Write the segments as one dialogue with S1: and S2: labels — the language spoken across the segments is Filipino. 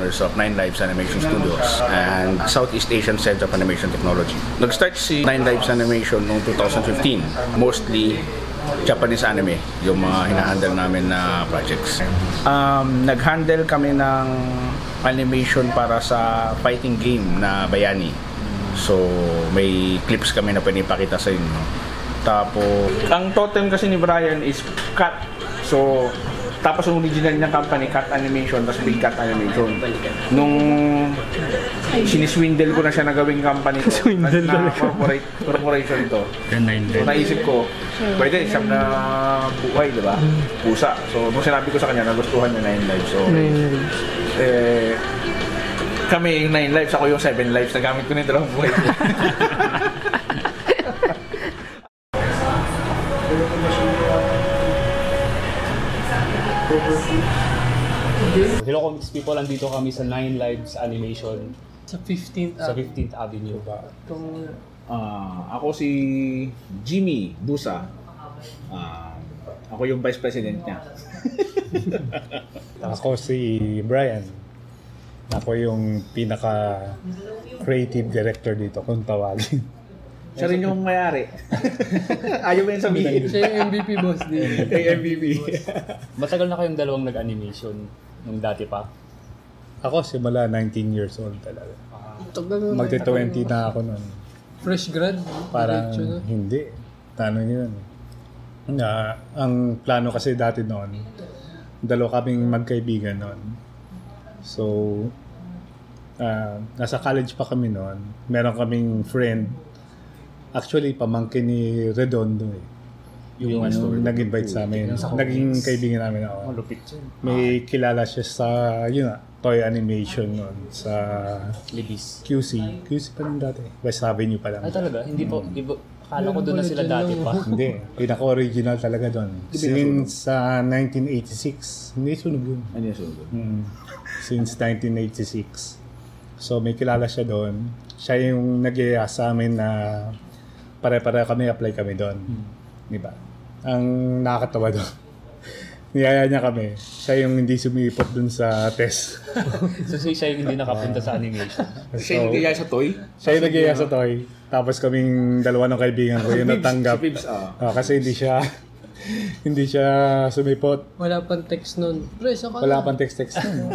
S1: owners of Nine Lives Animation Studios and Southeast Asian Center of Animation Technology. Nag-start si Nine Lives Animation noong 2015. Mostly Japanese anime, yung mga hinahandle namin na projects. Um, nag-handle kami ng animation para sa fighting game na Bayani. So, may clips kami na pwede ipakita sa inyo. Tapos, ang totem kasi ni Brian is cat. So, tapos yung original niyang company, Cat Animation, tapos Big Cat Animation. Nung siniswindle ko na siya na gawing company ko,
S2: Swindle
S1: na,
S2: talaga.
S1: corporate, corporation ito.
S3: Then
S1: So
S3: din.
S1: naisip ko, pwede, siyam na buhay, di ba? Pusa. So nung sinabi ko sa kanya, nagustuhan niya Nine Lives. So, eh, kami yung Nine Lives, ako yung Seven Lives na gamit ko na yung dalawang buhay ko.
S3: Hello Comics People, andito kami sa Nine Lives Animation
S2: Sa 15th
S3: sa
S2: ah,
S3: 15th Avenue.
S2: itong
S1: Ah, ako si Jimmy Busa. Ah, ako yung vice president niya.
S4: Ako si Brian. Ako yung pinaka creative director dito kung tawagin.
S1: Siya rin yung mayari. Ayaw mo yung sabihin.
S2: siya yung MVP boss din.
S1: Kay MVP.
S3: Matagal na kayong dalawang nag-animation nung dati pa.
S4: Ako simula 19 years old talaga.
S2: Tagal na.
S4: Magti-20 na ako noon.
S2: Fresh grad.
S4: Parang
S2: Diretso na.
S4: hindi. Tanong yun. Na, ang plano kasi dati noon, dalawa kaming magkaibigan noon. So, ah, nasa college pa kami noon. Meron kaming friend. Actually, pamangkin ni Redondo eh. Yung, ano, nag-invite sa amin.
S3: Yung sa
S4: Naging
S3: comics.
S4: kaibigan namin ako.
S3: Malupit yun.
S4: May kilala siya sa, yun nga, toy animation noon sa
S3: Libis.
S4: QC. QC pa rin dati. West Avenue pa lang.
S3: Ay talaga, hindi po, di ba, akala ko doon na sila dati pa.
S4: Hindi. Pinaka-original talaga doon. Since uh, 1986. Hindi sunog yun.
S1: Ano yung sunod?
S4: Mm. Since 1986. So may kilala siya doon. Siya yung nag sa amin na pare-pare kami, apply kami doon. Di ba? Ang nakakatawa doon. Niyaya niya kami. Siya yung hindi sumipot doon sa test.
S3: so si siya yung hindi nakapunta sa animation.
S1: Siya yung nagaya sa toy?
S4: Siya yung nag sa toy. Tapos kaming dalawa ng kaibigan ko yung natanggap.
S1: Si Bibs, ah.
S4: Ah, kasi hindi siya hindi siya sumipot.
S2: Wala pang text nun. Pre, saka
S4: Wala pang text-text nun.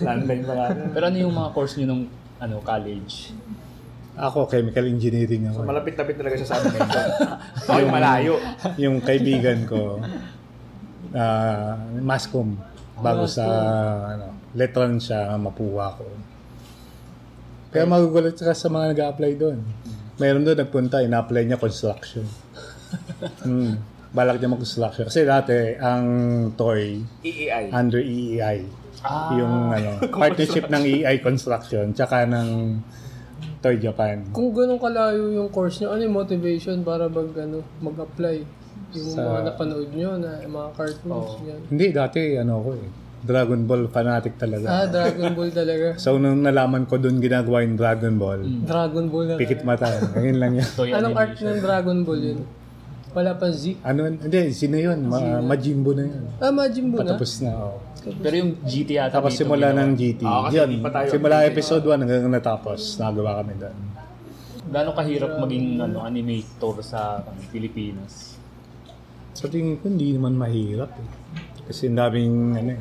S1: Landline pa nga.
S3: Pero ano yung mga course niyo nung ano, college?
S4: Ako, chemical engineering ako.
S1: Malapit-lapit talaga siya sa amin. Ako yung malayo.
S4: yung kaibigan ko, ah mascom, bago sa, ano, letron siya, mapuwa ko. Kaya magugulat ka sa mga nag-apply doon. Meron doon nagpunta, ina-apply niya construction. hmm. Balak niya mag-construction. Kasi dati, ang toy,
S1: EEI.
S4: under EEI. Yung ano, partnership ng EEI Construction tsaka ng Toy Japan.
S2: Kung ganun kalayo yung course nyo, ano yung motivation para mag, ano, mag-apply? Yung
S4: Sa-
S2: mga napanood nyo na mga cartoons. yan.
S4: Hindi, dati ano ko eh. Dragon Ball fanatic talaga.
S2: Ah, Dragon Ball talaga.
S4: So nung nalaman ko doon ginagawa yung Dragon Ball,
S2: Dragon Ball na.
S4: pikit mata. Ayun lang yan.
S3: Toy
S2: Anong art ng Dragon Ball yun? Wala pa Z.
S4: Ano, hindi, sino yun? Ma- Majimbo na yun.
S2: Ah, Majin Buu na.
S4: Patapos na, oh.
S3: Pero yung GT yata
S4: Tapos
S3: dito
S4: simula ng GT.
S1: Ah, kasi
S4: yun,
S1: hindi pa tayo-
S4: simula episode 1 hanggang natapos, nagawa kami doon.
S3: Gaano kahirap maging ano, animator sa Pilipinas?
S4: Sa tingin ko, hindi naman mahirap eh. Kasi ang daming, ano eh,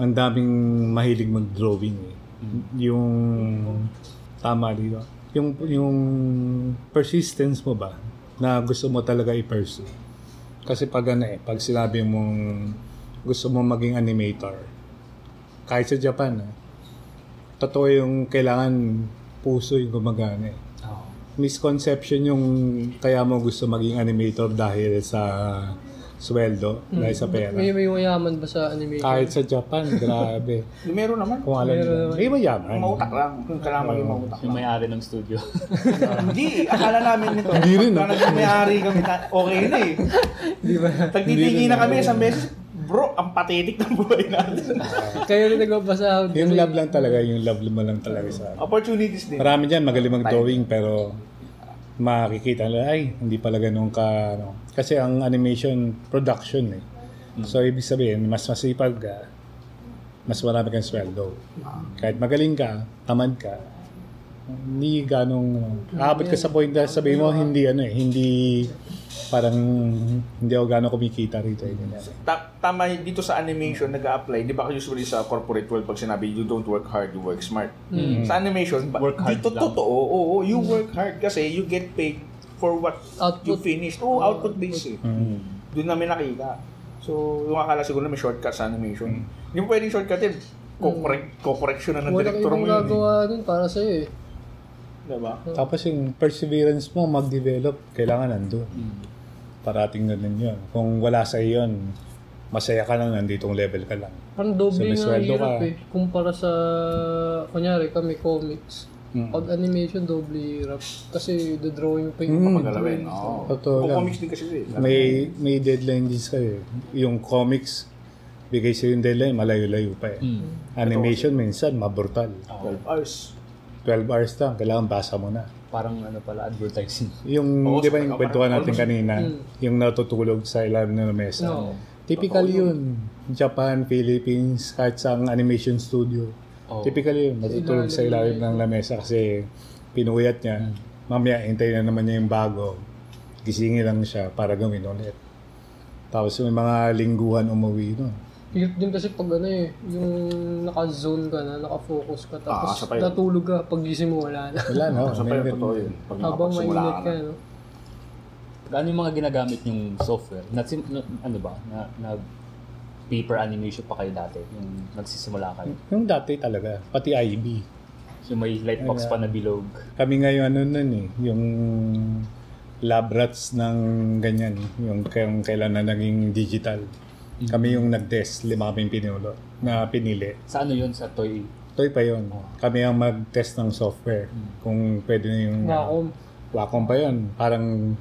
S4: ang daming mahilig mag-drawing eh. Yung, tama dito. Yung, yung persistence mo ba, na gusto mo talaga i-pursue. Kasi pag ano eh, pag sinabi mong gusto mo maging animator, kahit sa Japan, eh, totoo yung kailangan puso yung gumagana eh misconception yung kaya mo gusto maging animator dahil sa sweldo, dahil sa pera.
S2: May, may mayaman ba sa animation?
S4: Kahit sa Japan, grabe.
S1: Meron naman.
S4: Kung alam nyo. May mayaman.
S1: Mautak lang. Kung kailangan maging mautak
S3: Yung
S1: lang.
S3: may-ari ng studio.
S1: Hindi, akala namin nito.
S4: Hindi rin,
S1: Kung naging may-ari kami, ta- okay na eh.
S2: Di ba?
S1: Tagtitingi na kami isang beses. Bro, ang pathetic ng buhay natin.
S2: Kayo rin nagpapasahod.
S4: Yung love lang talaga, yung love mo lang talaga sa...
S1: Opportunities din.
S4: Marami dyan, magaling mag-drawing, pero makikita nila, ay, hindi pala ganun ka, ano. Kasi ang animation production eh. So, ibig sabihin, mas masipag ka, mas marami kang sweldo. Kahit magaling ka, tamad ka, hindi ganong, aabot ka sa point na sabihin mo, hindi ano eh, hindi, parang, hindi ako gano'ng kumikita rito. Eh.
S1: Ta- tama dito sa animation nag apply di ba usually sa corporate world pag sinabi you don't work hard you work smart sa animation ba,
S3: Work hard
S1: dito
S3: lang.
S1: totoo oo you work hard kasi you get paid for what you
S2: Output.
S1: finished oh output based eh.
S4: Mm.
S1: doon namin nakita so yung akala siguro na may shortcut sa animation hindi mo pwedeng shortcutin co-correct co-correction na ng director mo yun eh.
S2: gagawa dun para sa'yo eh.
S1: Diba
S4: Tapos yung perseverance mo mag-develop, kailangan nandun. Parating ganun yun. Kung wala sa yun, masaya ka lang, nanditong level ka lang.
S2: Parang doble
S4: So,
S2: nga hirap
S4: ka.
S2: eh. Kumpara sa, kunyari kami comics.
S4: Mm.
S2: Pag animation, doble hirap. Kasi the drawing pa yung
S4: Mm.
S1: magalawin oo
S4: Totoo
S1: Kung
S4: lang.
S1: comics din kasi eh.
S4: May may deadline din sa'yo. eh. Yung comics, bigay sa'yo yung deadline, malayo-layo pa eh. Animation minsan, mabrutal.
S1: 12 hours
S4: 12 hours lang, kailangan basa mo na.
S3: Parang ano pala, advertising.
S4: Yung,
S1: Oo,
S4: di ba yung kwentuhan natin
S1: almost-
S4: kanina, yung natutulog sa ilalim ng mesa.
S2: No.
S4: Typical yun. Japan, Philippines, kahit sa animation studio.
S3: Oo.
S4: Typical yun. Natutulog sa ilalim ng lamesa kasi pinuyat niya. Mamaya, hintayin na naman niya yung bago. Gisingin lang siya para gawin ulit. Tapos may mga lingguhan umuwi nun.
S2: Hirap din kasi pag ano eh, yung naka-zone ka na, naka-focus ka,
S1: Ah,
S2: tapos
S1: yun.
S2: natulog ka, pag gising mo wala na.
S4: Wala, no?
S1: sa pa totoo yun pag
S2: Habang mainit
S1: ka na
S2: no?
S3: Ano yung mga ginagamit yung software? Na, na- ano ba? Na, na paper animation pa kayo dati? Yung nagsisimula kayo?
S4: Yung dati talaga, pati IB.
S3: So may lightbox pa na bilog.
S4: Kami ngayon ano nun eh, yung lab rats ng ganyan, yung kailan na naging digital. Kami yung nag-test, lima kami pinulo na pinili.
S3: Sa ano yun? Sa toy?
S4: Toy pa yun. Kami ang mag-test ng software. Kung pwede na yung...
S2: Wacom.
S4: Wacom pa yun. Parang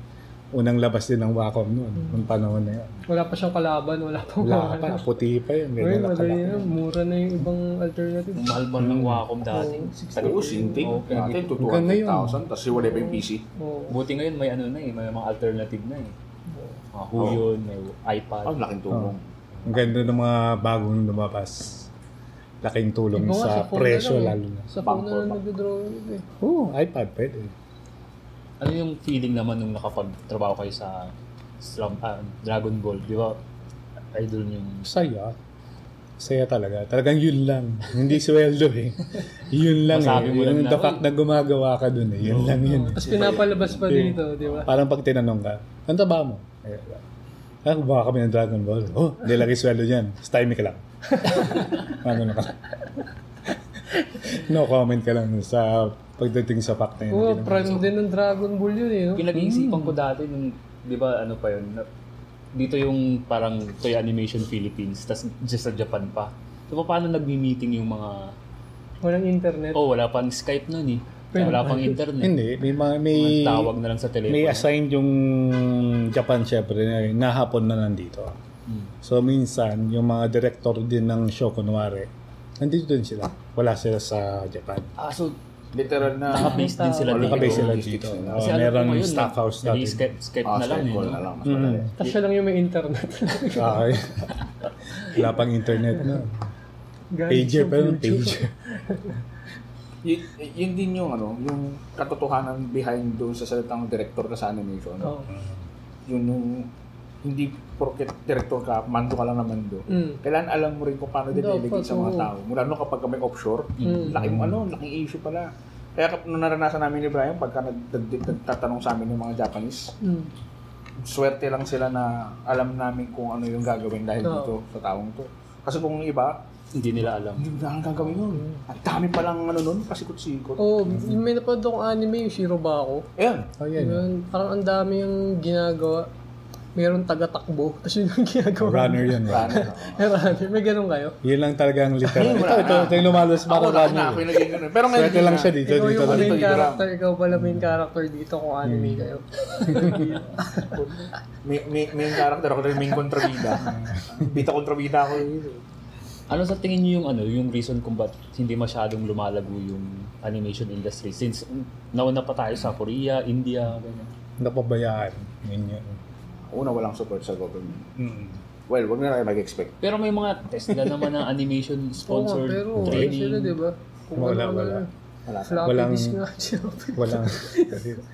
S4: unang labas din ng Wacom noon. Nung panahon na yun.
S2: Wala pa siyang kalaban, wala pa
S4: Wala pa. Puti pa yun. Ganyan na
S2: madali na. Mura na yung ibang alternative.
S3: Ang mahal-mahal ng Wacom dati.
S1: Oo, sinting.
S3: Oo,
S1: Natin to
S4: Hanggang ngayon.
S1: 200,000 tapos wala pa yung PC.
S2: Oo.
S3: Buti ngayon may ano na eh, may mga alternative na eh. Mga Huyon, may iPad.
S1: Ang laking tulong.
S4: Ang ganda ng mga bagong lumabas. Laking tulong
S2: Iba
S4: sa
S2: phone
S4: presyo
S2: na lang,
S4: lalo na.
S2: Sa phone na lang nagdodrawing eh.
S4: Oo, iPad pwede.
S3: Ano yung feeling naman nung nakapagtrabaho kayo sa Slum, ah, Dragon Ball? Di ba? Idol niyo yung...
S4: Saya. Saya talaga. Talagang yun lang. Hindi sweldo eh. Yun lang
S3: Masabi
S4: eh.
S3: mo lang
S4: Yung
S3: na,
S4: the fact na gumagawa ka dun eh. Yun lang yun.
S2: Tapos pinapalabas pa dito, di ba?
S4: Parang pag tinanong ka, ang taba mo? Eh, ah, gumawa kami ng Dragon Ball. Oh, hindi lagi sweldo dyan. Stymie ka lang. ano na ka lang. no comment ka lang sa pagdating sa fact na yun. Naman-
S2: prime din ng Dragon Ball yun eh. No?
S3: Pinag-iisipan ko dati nung, di ba ano pa yun, na, dito yung parang Toy Animation Philippines, tas just sa Japan pa. So paano nagmi-meeting yung mga...
S2: Walang internet.
S3: Oh, wala pang Skype nun eh. Wala pang internet.
S4: Hindi. May, mga- may,
S3: Tawag na lang sa telepono.
S4: may assigned yung Japan syempre na, na hapon na nandito.
S3: Hmm.
S4: So minsan, yung mga director din ng show, kunwari, nandito din sila. Wala sila sa Japan.
S3: Ah, so
S1: Literal na
S3: naka-base din sila dito.
S4: Nakabase sila dito. Oh,
S3: ko
S4: meron
S3: ngayon,
S4: stock house
S3: nag-
S4: natin.
S3: Skype, Skype
S1: ah,
S3: na lang
S1: Skype
S3: eh.
S1: na lang. Madali.
S2: Tapos siya lang yung may internet.
S4: Okay. Wala pang internet na. Pager
S2: yung future.
S4: pager.
S1: Y- yun din yung ano, yung katotohanan behind doon sa salitang director ka sa animation.
S2: Oo.
S1: Yun yung hindi porket director ka, mando ka lang na mando.
S2: Mm.
S1: Kailangan alam mo rin kung paano didelegate sa mga tao. Mula no kapag may offshore,
S2: Mm.
S1: laking ano, laking issue pala. Kaya nung naranasan namin ni Brian, pagka nag- nag- nagtatanong sa amin ng mga Japanese,
S2: Mm.
S1: swerte lang sila na alam namin kung ano yung gagawin dahil
S2: Oo.
S1: dito sa taong to. Kasi kung iba,
S3: Hindi nila alam.
S1: hindi na ang gagawin yun. Ang dami palang ano nun, pasikot-sikot.
S2: Oo, oh, may napanood akong anime, yung Shirobako.
S1: Ayan.
S4: Oh, yan.
S2: Yun, parang ang dami yung ginagawa. Meron taga-takbo, tapos yun yung ginagawa.
S4: Runner yan. eh.
S1: Ano,
S2: Runner. May ganun kayo?
S4: Yun lang talagang literal.
S1: Ayun,
S4: Ito, ito, ito yung lumalabas
S1: Ako
S4: para
S1: na, na,
S4: runner.
S1: ako yung naging ganun. Pero ngayon,
S4: Swerte lang siya dito,
S2: ikaw
S4: dito
S2: yung main
S1: dito, dito
S2: character, ikaw pala main character dito kung anime kayo.
S1: May, may, main character ako main kontrabida. Bita kontrabida ako yun.
S3: Ano sa tingin niyo yung ano, yung reason kung ba't hindi masyadong lumalago yung animation industry since nauna pa tayo sa Korea, India, ganyan.
S4: Napabayaan. Yun yun.
S1: Una, walang support sa government.
S4: Mm.
S1: Well, wag na tayo mag-expect.
S3: Pero may mga Tesla naman na animation
S2: Oo nga,
S3: sponsored
S2: pero wala
S3: training.
S2: sila, di ba? Kung
S4: Wala,
S2: ano,
S4: wala.
S2: ano,
S1: Wala.
S2: Floppy
S4: Walang-
S2: disk nga siya.
S4: Walang,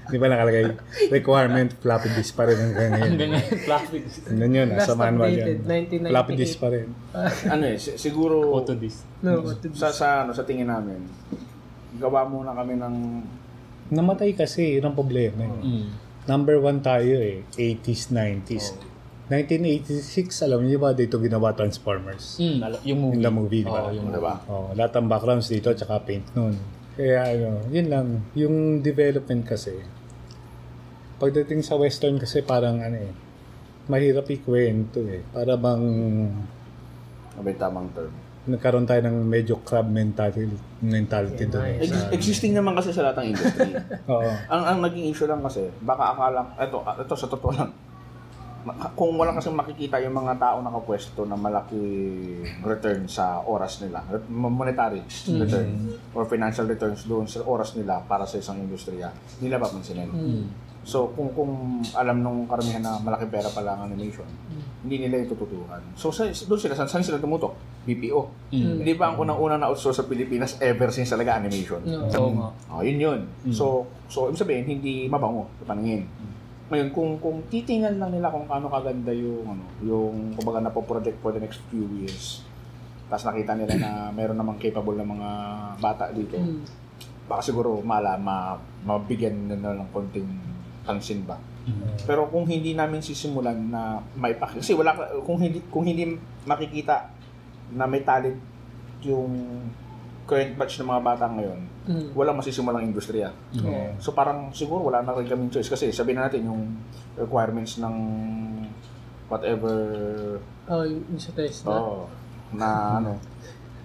S4: di ba nakalagay? Requirement, floppy disk pa rin hanggang ngayon.
S3: Hanggang ngayon, plastic.
S4: Ganun yun,
S2: Last
S4: nasa manual yan.
S2: 1998.
S4: Floppy disk pa rin.
S1: ano eh, si- siguro
S3: Photo disc.
S2: No, to
S1: sa sa ano sa tingin namin, gawa muna kami ng
S4: Namatay kasi, yun ang problema. eh.
S3: Mm.
S4: Number one tayo eh, 80s, 90s. 1986, alam niyo ba, dito ginawa Transformers.
S3: Mm, yung movie.
S4: In the movie, di ba?
S3: Oo, yung
S1: ano ba?
S4: Oh, lahat ng backgrounds dito, tsaka paint nun. Kaya ano, yun lang. Yung development kasi, pagdating sa western kasi parang ano eh, mahirap ikwento eh. Para bang
S1: ano ba tamang term.
S4: nagkaroon tayo ng medyo crab mentality, mentality doon eh.
S1: Ex-
S4: Sa-
S1: existing naman kasi sa lahat ng industry.
S4: Oo.
S1: ang ang naging issue lang kasi, baka akala, eto, ito sa totoo lang, kung wala kasi makikita yung mga tao nakapwesto na malaki return sa oras nila, monetary return or financial returns doon sa oras nila para sa isang industriya, nila papansinin.
S3: Mm.
S1: So, kung kung alam nung karamihan na malaki pera pala ang animation, hindi nila itututukan. So, sa, doon sila, saan, saan sila tumutok? BPO.
S3: Mm.
S1: Hindi ba ang unang-unang na-outsource sa Pilipinas ever since talaga animation?
S2: No.
S3: Oo nga.
S1: Oh, yun yun. So, so ibig sabihin hindi mabango sa paningin. Ngayon, kung kung titingnan lang nila kung paano kaganda yung ano, yung kumbaga na project for the next few years. Tapos nakita nila na meron namang capable na mga bata dito.
S2: Mm.
S1: Baka siguro mala ma, mabigyan na ng konting pansin ba. Pero kung hindi namin sisimulan na may pak kasi wala kung hindi kung hindi makikita na may talent yung current batch ng mga bata ngayon,
S2: Mm.
S1: wala masisimulang industriya.
S2: Oo.
S1: So parang siguro wala na rin kaming choice kasi sabihin na natin yung requirements ng whatever
S2: Oh, yung sa Tesla.
S1: oh, na ano.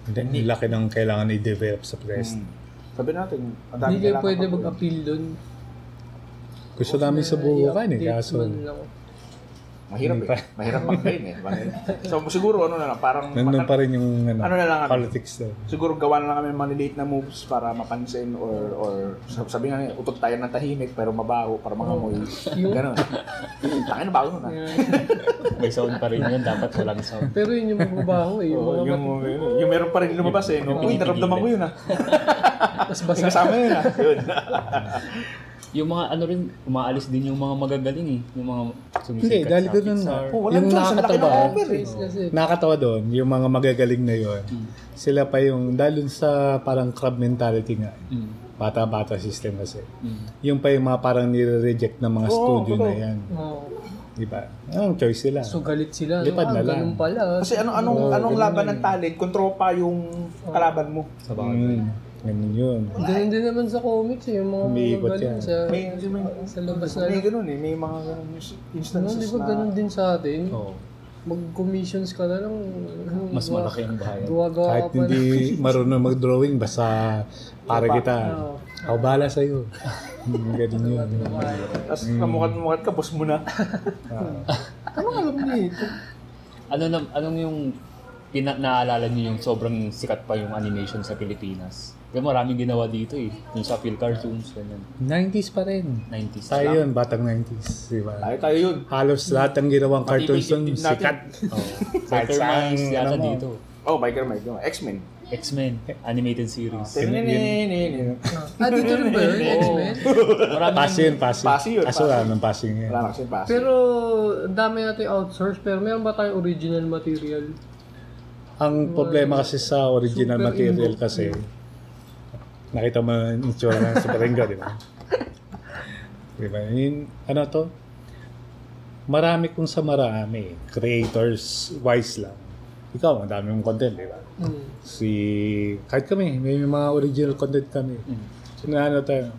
S4: Hindi, laki ng kailangan i-develop sa press.
S1: Mm, sabihin natin, ang dami
S2: Hindi kayo pwede mag-appeal doon.
S4: Gusto namin subukan eh,
S2: I-update
S4: kaso
S2: man lang.
S1: Mahirap eh. Mahirap mag-train eh. So siguro ano na lang, parang
S4: nandun pa rin yung ano,
S1: Ano na lang
S4: politics na.
S1: siguro gawa na lang kami maliliit na moves para mapansin or or sab- sabi nga utot tayo ng tahimik pero mabaho para mga moy.
S2: Yung-
S1: Ganun. Tangin na bago nun ah.
S3: May sound pa rin yun. Dapat walang sound.
S2: Pero yun yung magbabaho eh. Yung
S1: Oh, yung, yung meron pa rin lumabas eh. No? Uy, naramdaman ko yun ah.
S2: mas
S1: May
S2: basa.
S1: kasama yun ah. Yun.
S3: Yung mga ano rin, umaalis din yung mga magagaling eh. Yung mga
S4: Hindi,
S3: sumisikat
S4: dahil
S3: sa
S4: doon
S3: Pixar.
S1: Oh, walang
S4: yung
S1: ng
S4: nakakatawa,
S1: offer eh.
S2: Kasi.
S4: nakakatawa doon, yung mga magagaling na yon sila pa yung, dahil dun sa parang crab mentality nga,
S3: Mm.
S4: bata-bata system kasi.
S3: Mm.
S4: Yung pa yung mga parang nire-reject ng mga
S1: Oo,
S4: studio
S1: totoo.
S4: na yan.
S2: Oo.
S4: Di ba? Anong choice sila?
S2: So galit sila. no?
S4: Lipad na
S2: Ah,
S4: lang.
S2: ganun pala.
S1: Kasi ano anong
S4: Oo,
S1: anong laban ng talent kung tropa yung kalaban mo.
S3: Sa bagay.
S4: Mm, ganun yun.
S2: Ganun din naman sa comics eh. Yung mga
S4: Umiikot yan.
S2: sa,
S1: May, may,
S2: sa labas na.
S1: may ganun eh. May mga ganun
S2: Ano,
S1: instances
S2: di ba
S1: na...
S2: ganun din sa atin?
S3: Oo.
S2: Mag-commissions ka na lang. ano,
S3: Mas
S2: gawa-
S3: malaki ang bahayan.
S2: Gawa-gawa
S4: Kahit
S2: ka pa
S4: hindi marunong mag-drawing, basta para kita.
S2: Oo.
S4: Ako bahala sa'yo. Mm, ganun yun.
S1: Tapos kamukat-mukat ka, boss mo na. ano alam niya eh?
S3: Ano na, anong yung pina, naalala niyo yung sobrang sikat pa yung animation sa Pilipinas? Kasi maraming ginawa dito eh. Yung sa Phil Cartoons, ganyan.
S4: 90s pa rin.
S3: 90s.
S4: Tayo yun, batang 90s. Di ba?
S1: Tayo tayo yun.
S4: Halos lahat ng ginawang cartoons nun,
S1: natin.
S4: sikat.
S3: Oh. Biker Mice yata
S4: ano
S3: dito.
S1: Oh, Biker Mike. yung X-Men.
S3: X-Men, animated series.
S2: Ah, dito rin ba yun? X-Men?
S3: Maraming
S4: Passing yun, passing.
S1: Passing yun,
S4: Kaso wala nang passing yun.
S1: Wala na kasi pass.
S2: Pero, ang dami natin outsource. Pero meron ba tayong original material?
S4: Ang problema kasi sa original material kasi, nakita mo yung itsura ng Super Ingo, di ba? di ba? Yung, ano to? Marami kung sa marami. Creators wise lang. Ikaw, ang dami mong content, di ba?
S2: Hmm.
S4: Si, kahit kami, may mga original content kami. So, na ano tayo,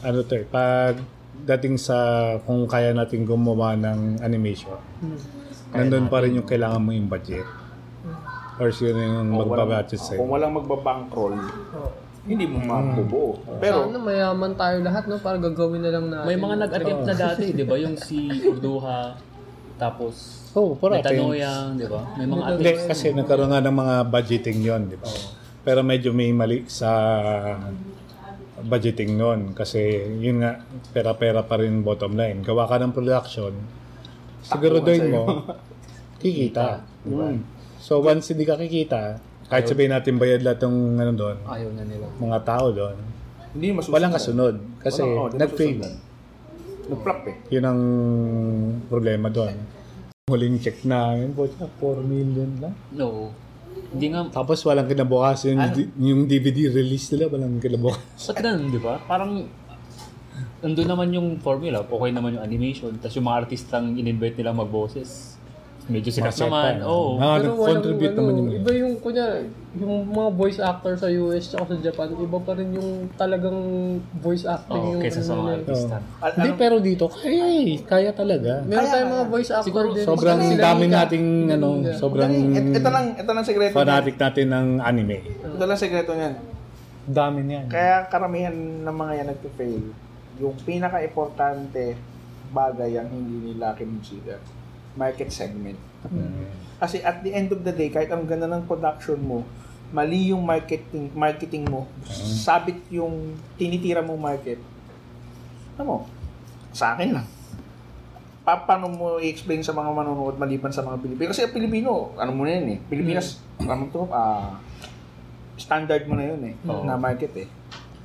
S4: ano to eh, pag dating sa kung kaya natin gumawa ng animation,
S2: Hmm.
S4: nandun pa rin yung kailangan mo yung budget. Or sino yung magbabudget sa'yo.
S1: Kung walang magbabankroll,
S2: Oh.
S1: Hindi mo mabubuo. Pero,
S2: Sana mayaman tayo lahat, no? Para gagawin na lang natin.
S3: May mga nag-attempt na dati, di ba? Yung si Urduha, tapos
S4: Oh, para
S3: Metanoyang, di ba? May mga
S4: Hindi,
S3: attempts.
S4: kasi nagkaroon nga ng mga budgeting yon di ba? Pero medyo may mali sa budgeting nun. Kasi yun nga, pera-pera pa rin bottom line. Gawa ka ng production, siguraduhin mo, kikita. Di ba?
S3: Mm.
S4: So once hindi ka kikita, kahit sabihin natin bayad lahat ng ano doon,
S3: Ayaw na nila.
S4: mga tao doon,
S5: Hindi masusunod.
S4: walang kasunod. Kasi
S5: Walang- oh,
S4: nag-fail.
S5: Nag-flop eh.
S4: Yun ang problema doon. Huling check namin, po 4 million lang.
S3: No. Hindi nga,
S4: Tapos walang kinabukas yung,
S5: Ano?
S4: yung DVD release nila, walang kinabukas.
S3: ba't ganun, di ba? Parang, nandun naman yung formula, okay naman yung animation, tapos yung mga artistang in-invite nila magboses. Medyo sikat
S4: Maset
S3: naman. Oo.
S4: Ah,
S2: Pero walang,
S4: nag-contribute
S2: ano,
S4: naman yung
S2: iba yung, kunya, yung mga voice actor sa US tsaka sa Japan, iba pa rin yung talagang voice acting
S3: Oo,
S2: yung
S3: kaysa sa
S2: ano
S3: mga artista.
S4: Hindi,
S5: ano-
S4: pero dito, kaya eh. Kaya talaga.
S2: Meron tayong mga voice actor
S3: Siguro
S2: din.
S4: Sobrang dami nating, ano, sobrang
S5: Ito, ito lang, ito lang sekreto
S4: fanatic natin ng anime.
S5: Ito lang sekreto niyan.
S4: Dami niyan.
S1: Kaya karamihan ng mga yan nagpe-fail. Yung pinaka-importante bagay ang hindi nila kinonsider. Market segment. Kasi at the end of the day, kahit ang ganda ng production mo, mali yung marketing marketing mo, sabit yung tinitira mong market. Ano mo? Sa akin lang. Pa, paano mo i-explain sa mga manonood maliban sa mga Pilipino? Kasi Pilipino, ano mo na yun eh. Pilipinas, ano to, ah, standard mo na yun eh, na market eh.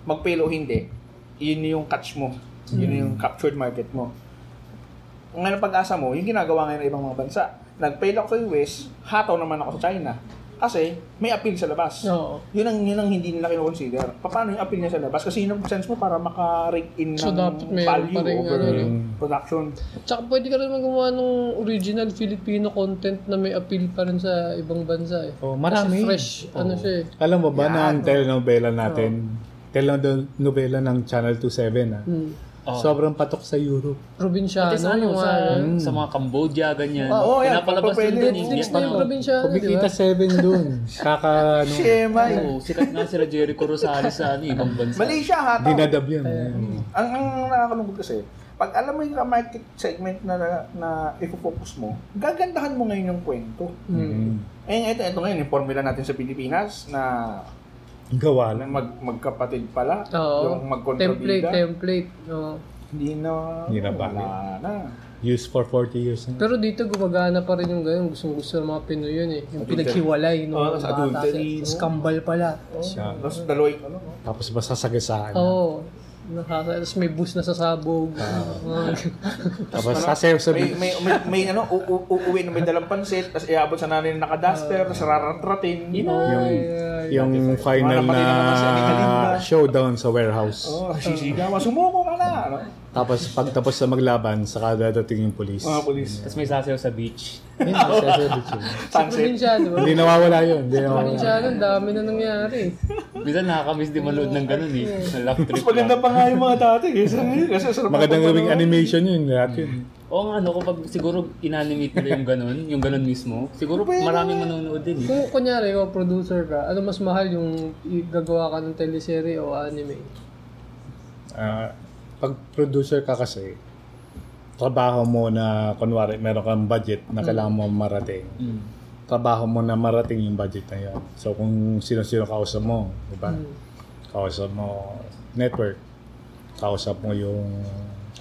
S1: Mag-fail o hindi, yun yung catch mo. Yun yung captured market mo. Ngayon ang pag-asa mo, yung ginagawa ngayon ng ibang mga bansa. Nag-fail ako sa US, hataw naman ako sa China. Kasi may appeal sa labas.
S2: Oo.
S1: Yun ang, yun ang hindi nila kinoconsider. Paano yung appeal niya sa labas? Kasi yun ang sense mo para maka-rake in
S2: So,
S1: ng
S2: dapat meron
S1: value
S2: pa rin,
S1: over
S2: ano, rin.
S1: production.
S2: Tsaka pwede ka rin magawa ng original Filipino content na may appeal pa rin sa ibang bansa eh.
S4: Oh, marami.
S2: Kasi fresh, ano siya eh.
S4: Alam mo ba na ang telenovela natin, telenovela ng Channel 27 ah,
S2: Hmm.
S3: Oo.
S4: sobrang patok sa Europe.
S2: Probinsyano,
S3: sa, ano, sa,
S2: mga...
S3: sa mga Cambodia, ganyan.
S1: Oo, yan.
S3: Pinapalabas
S1: Pwede
S3: din dun.
S2: Netflix na yung
S3: Ano,
S2: probinsyano,
S4: Kumikita
S2: ba?
S4: 7 dun. Kaka, ano,
S1: Shema.
S3: Oo, sikat nga sila Jericho Rosales sa ano, ibang bansa.
S1: Mali siya hataw.
S4: dinadab yan.
S1: Ang, ang nakakalungkot kasi, pag alam mo yung market segment na, na i-focus mo, gagandahan mo ngayon yung kwento.
S2: Hmm.
S1: Eh, ito, ito ngayon, yung formula natin sa Pilipinas na
S4: Gawa lang.
S1: mag, magkapatid pala,
S2: Oo.
S1: yung
S2: Template,
S1: magkontrabida,
S2: template. Oo.
S1: hindi na,
S4: Hindi na valid.
S1: wala na.
S4: Used for 40 years na.
S2: Pero dito gumagana pa rin yung ganun. Gustong gusto ng mga Pinoy yun eh. Yung pinaghiwalay nung
S1: Oo,
S2: bata.
S1: adultery,
S2: sa-
S1: no?
S2: Scambal pala.
S4: Siya.
S1: Tapos yung ano, no?
S4: Tapos basta sagasaan.
S2: Oo. Nakasa, tapos may bus na sasabog. Mga-
S4: Tapos sasayaw sa
S1: may, may, may, may ano, u- u- uuwi na may dalang pansit, tapos iabot sa nanay na nakaduster, tapos raratratin.
S4: yung,
S2: Ay,
S4: yung final
S1: pa din naman si Ate Kalinda.
S4: na showdown sa warehouse.
S1: Oh, sisigawan, sumuko ka na. Ano?
S4: Tapos sa maglaban, saka dadating yung police.
S1: Mga polis.
S3: Tapos may sasayaw sa beach.
S4: Yun, sasayaw din siya.
S1: Sunset.
S2: Probinsyano.
S4: Hindi nawawala yun. Hindi nawawala.
S2: Probinsyano, ang dami na nangyari.
S3: Minsan nakakamiss din manood ng ganun eh. Na love trip
S1: Mas maganda pa nga yung mga dati. Sarap
S4: Magandang
S1: ang
S4: gawing
S1: panood.
S4: animation yun. Lahat yun.
S3: Oo nga, no, kapag siguro inanimate nila yung ganun, yung ganun mismo, siguro maraming manonood din eh.
S2: Kung kunyari, ikaw producer ka, ano mas mahal yung gagawa ka ng teleserye o anime?
S4: Ah, pag producer ka kasi, trabaho mo na, kunwari, meron kang budget na kailangan mo marating.
S3: Mm.
S4: Trabaho mo na marating yung budget na yun. So, kung sino-sino kausap mo, di ba?
S2: Hmm.
S4: Kausap mo network. Kausap mo yung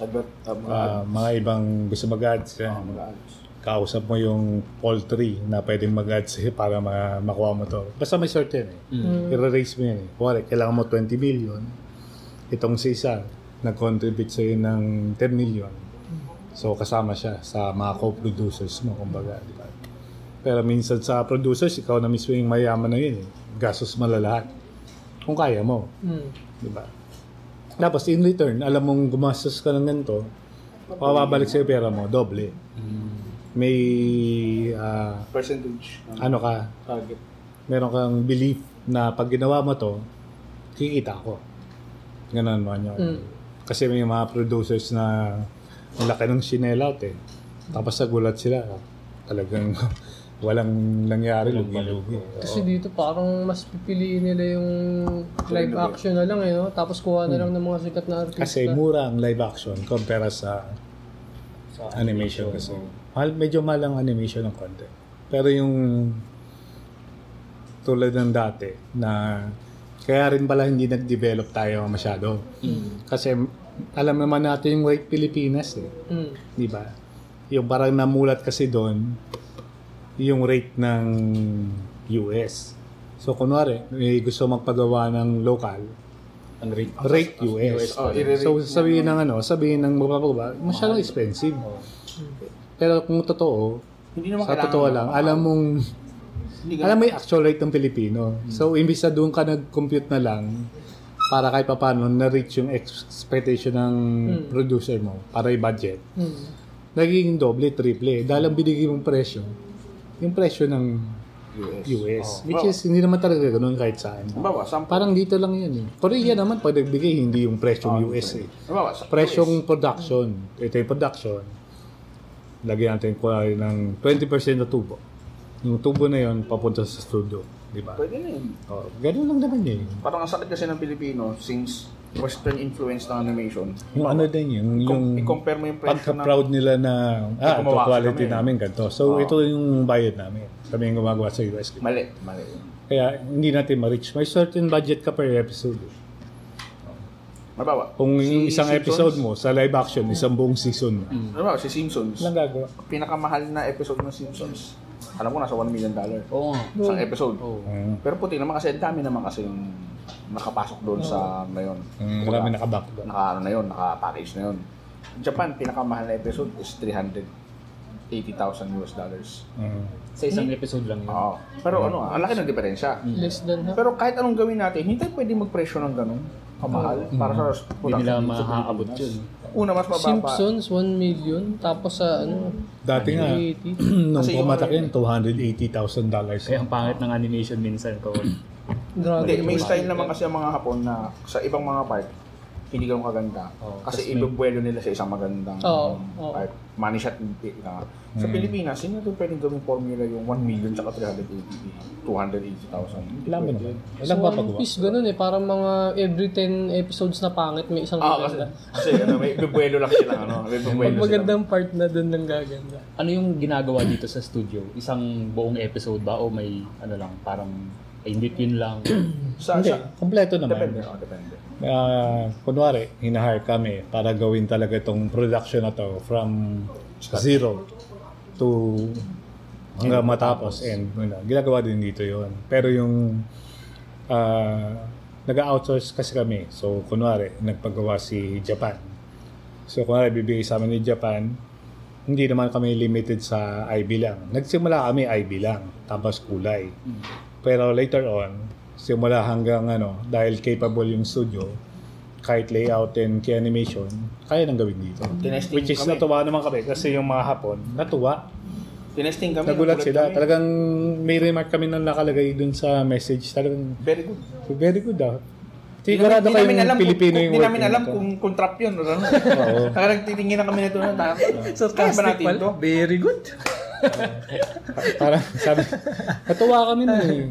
S1: Advert, um,
S4: ah, mga ibang gusto mag-ads. yan. Kausap mo yung poultry na pwedeng mag-ads eh, para ma- makuha mo to. Basta may certain eh.
S3: Mm.
S4: I-raise mo yan eh. Kuwari, kailangan mo 20 million. Itong si isa, nag-contribute sa'yo ng 10 million. So, kasama siya sa mga co-producers mo, kumbaga. Di ba? Pero minsan sa producers, ikaw na mismo yung mayaman na yun eh. Gastos malalahat. Kung kaya mo.
S2: Hmm.
S4: Di ba? Tapos in return, alam mong gumastos ka ng ganito, pababalik sa'yo pera mo, doble. May, ah,
S1: percentage. ng
S4: ano ka,
S1: target.
S4: meron kang belief na pag ginawa mo to, kikita ko. Ganun mo yun.
S2: Mm.
S4: Kasi may mga producers na ang laki ng shinelout eh. Tapos nagulat sila. Talagang walang nangyari, lugi-lugi.
S2: Kasi dito parang mas pipiliin nila yung live action na lang eh, no? Tapos kuha na lang ng mga sikat na artista.
S4: Kasi mura ang live action compare sa animation kasi. Mahal, medyo mahal ang animation ng konti. Pero yung tulad ng dati na kaya rin pala hindi nag-develop tayo masyado. Kasi alam naman natin yung right Pilipinas eh.
S2: Hmm.
S4: Di ba? Yung parang namulat kasi doon, yung rate ng US. So, kunwari, may gusto magpagawa ng local,
S3: Ang rate.
S4: rate US.
S1: Oh, i-rate
S4: So, sabihin ng ano, sabihin ng magpapagawa, masyadong expensive. Pero kung totoo,
S1: Hindi naman
S4: sa totoo lang, alam mong, alam mo yung actual rate ng Pilipino. So, imbis na doon ka nag-compute na lang, para kahit pa paano na-reach yung expectation ng producer mo para i-budget,
S2: Hmm.
S4: nagiging doble, triple. Dahil ang binigay mong presyo, yung presyo ng
S1: US.
S4: US.
S1: Oh.
S4: Which is, hindi naman talaga ganun kahit saan.
S1: Sample.
S4: Parang dito lang yan eh. Korea naman, pag nagbigay, hindi yung presyong US eh.
S1: Sa-
S4: Presyong production. Ito yung production. Lagyan natin kunwari ng 20% na tubo. Yung tubo na yon papunta sa studio. Di ba?
S1: Pwede na yun.
S4: Oh, ganun lang naman eh.
S1: Parang ang sakit kasi ng Pilipino since Western influence ng animation.
S4: Yung ano din yun, yung
S1: I- i-compare mo yung
S4: pagka-proud nila na, ah, ito quality
S1: kami.
S4: namin ganito. So,
S1: Oo.
S4: ito yung bayad namin. Kami yung gumagawa sa US.
S1: Mali, mali.
S4: Kaya, hindi natin ma-reach. May certain budget ka per episode. eh.
S1: Halimbawa,
S4: Kung yung
S1: si
S4: isang
S1: Simpsons-
S4: episode mo sa live action, isang buong season.
S1: Halimbawa, si Simpsons,
S4: Walang gagawa.
S1: pinakamahal na episode ng Simpsons, alam ko nasa 1 million dollar.
S3: Oo.
S1: Isang episode.
S3: Oo.
S4: Mm.
S1: Pero puti naman kasi, ang dami naman kasi yung nakapasok doon sa na yun.
S4: Mm, marami nakaback doon.
S1: Naka, ano na yun, naka-package na yun. Japan, pinakamahal na episode is 380,000 US dollars.
S4: Mm.
S3: Sa isang episode lang yun.
S1: Oo. Pero ano, ang laki ng diferensya.
S2: Less than half.
S1: Pero kahit anong gawin natin, hindi tayo pwede mag-presyo ng ganun kamahal para sa
S3: Hindi nila
S1: production sa
S3: mahaabot
S1: Pilipinas.
S3: yun.
S1: Una, mas mababa.
S2: Simpsons, 1 million. Tapos sa ano,
S4: Dati nga,
S2: 80.
S4: nung pumatak yun, $280,000 dollars.
S3: Kaya ang pangit ng animation minsan ko.
S2: Grabe.
S1: Hindi, may style naman kasi ang mga Hapon na sa ibang mga part, hindi ganun kaganda.
S3: Oo,
S1: kasi ibubuelo nila sa isang magandang
S2: Oo, oo.
S1: part. Money shot hindi Sa Pilipinas, hindi natin pwedeng gawing formula yung 1 million tsaka 380, 280,000. Hindi
S4: Alam mo
S1: pwede.
S4: naman.
S2: Sa
S4: Walang
S2: One
S4: papagawa.
S2: Piece, ganun eh. Parang mga every 10 episodes na pangit, may isang
S1: Ah, kasi,
S2: maganda.
S1: kasi ano, may ibubuelo lang sila. Ano, may
S2: Pag
S1: ibubuelo sila.
S2: magandang part na dun lang gaganda.
S3: Ano yung ginagawa dito sa studio? Isang buong episode ba o may ano lang, parang in between lang?
S1: Sa,
S4: Hindi,
S1: sa,
S4: kompleto naman.
S1: depende. Oh, depende.
S4: Ah, kunwari, hinahire kami para gawin talaga itong production na to from zero to hanggang matapos. And you know, ginagawa din dito yon Pero yung ah, nag-outsource kasi kami. So, kunwari, nagpagawa si Japan. So, kunwari, bibigay sa amin ni Japan, hindi naman kami limited sa IB lang. Nagsimula kami IB lang, tapos kulay. Pero later on, simula hanggang ano, dahil capable yung studio, kahit layout and key animation, kaya nang gawin dito.
S1: Tinesting
S4: Which is
S1: kami.
S4: natuwa naman kami kasi yung mga Hapon, natuwa.
S1: Tinesting kami.
S4: Nagulat sila.
S1: kami.
S4: Talagang may remark kami na nakalagay dun sa message. Talagang
S1: Very good.
S4: very good daw.
S1: Di
S4: Sigurado kayong
S1: alam
S4: Pilipino
S1: kung,
S4: yung
S1: Di namin alam kung kung trap yun. Ano.
S4: Oo.
S1: Kaya nagtitingin na kami nito na tayo. Kaya ba natin to?
S2: Very good.
S4: Parang sabi, natuwa kami nun eh.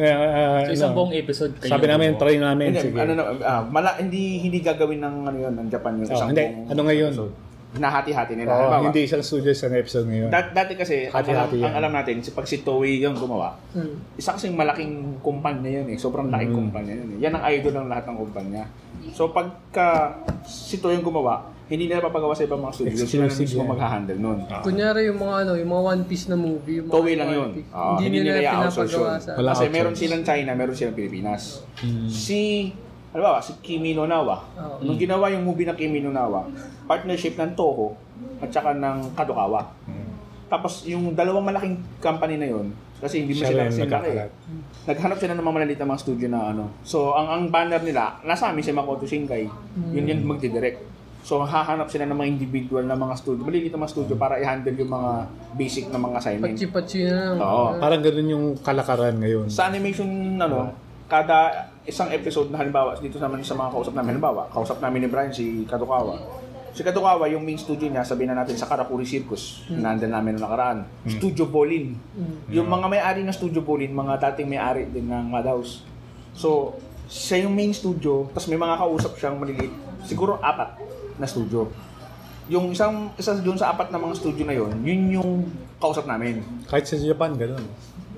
S4: Ah,
S3: So isang
S4: ano,
S3: buong episode kayo.
S4: sabi namin, try namin.
S1: Hindi,
S4: Sige.
S1: ano na, ah, mala, hindi hindi gagawin ng ano yun, ng Japan yung
S4: Oh,
S1: isang
S4: hindi.
S1: buong
S4: Ano ngayon?
S1: episode. Hinahati-hati nila.
S4: Oo,
S1: Halimbawa,
S4: hindi isang studio sa episode ngayon.
S1: dat- dati kasi, ang alam,
S4: Hati-hati
S1: ang alam natin, si pag si Toei yung gumawa,
S2: Hmm.
S1: isa kasing malaking kumpanya yun eh. Sobrang laking
S4: Mm.
S1: kumpanya yun eh. Yan ang idol ng lahat ng kumpanya. So pagka si Toei yung gumawa, hindi nila papagawa sa ibang mga studio. Sila na mismo
S4: yan.
S1: mag-handle nun.
S2: Kunyari yung mga ano, yung mga One Piece na movie. Yung mga
S1: Toei lang yun.
S2: Piece.
S1: Oo,
S2: hindi, nila,
S1: i-outsource
S2: pinapagawa sa...
S4: Wala
S1: Kasi
S4: outsource.
S1: meron silang China, meron silang Pilipinas. Si, halimbawa, si Kimi no Nawa.
S2: Oo.
S1: Nung ginawa yung movie ng Kimi no Nawa, partnership ng Toho at saka ng Kadokawa. Tapos yung dalawang malaking company na yun, kasi hindi mo sila kasi laki.
S4: nagkakalat.
S1: Naghanap sila ng mga maliliit na mga studio na ano. So, ang ang banner nila, nasa amin si Makoto Shinkai. Yun yung magdidirect. So, hahanap sila ng mga individual na mga studio, maliliit na mga studio para i-handle yung mga basic na mga assignment.
S2: Patsi-patsi na lang.
S1: Oo.
S4: Parang ganun yung kalakaran ngayon.
S1: Sa animation, ano, kada isang episode na halimbawa, dito naman sa mga kausap namin, halimbawa, kausap namin ni Brian si Kadokawa. Si Kadokawa, yung main studio niya, sabihin na natin sa Karakuri Circus, na nandun namin noong nakaraan. Studio Bolin. Yung mga may-ari ng Studio Bolin, mga dating may-ari din ng Madhouse. So, siya yung main studio, tapos may mga kausap siyang maliliit. Siguro apat na studio. Yung isang isa doon sa apat na mga studio na yon, yun yung kausap namin.
S4: Kahit sa Japan, ganun.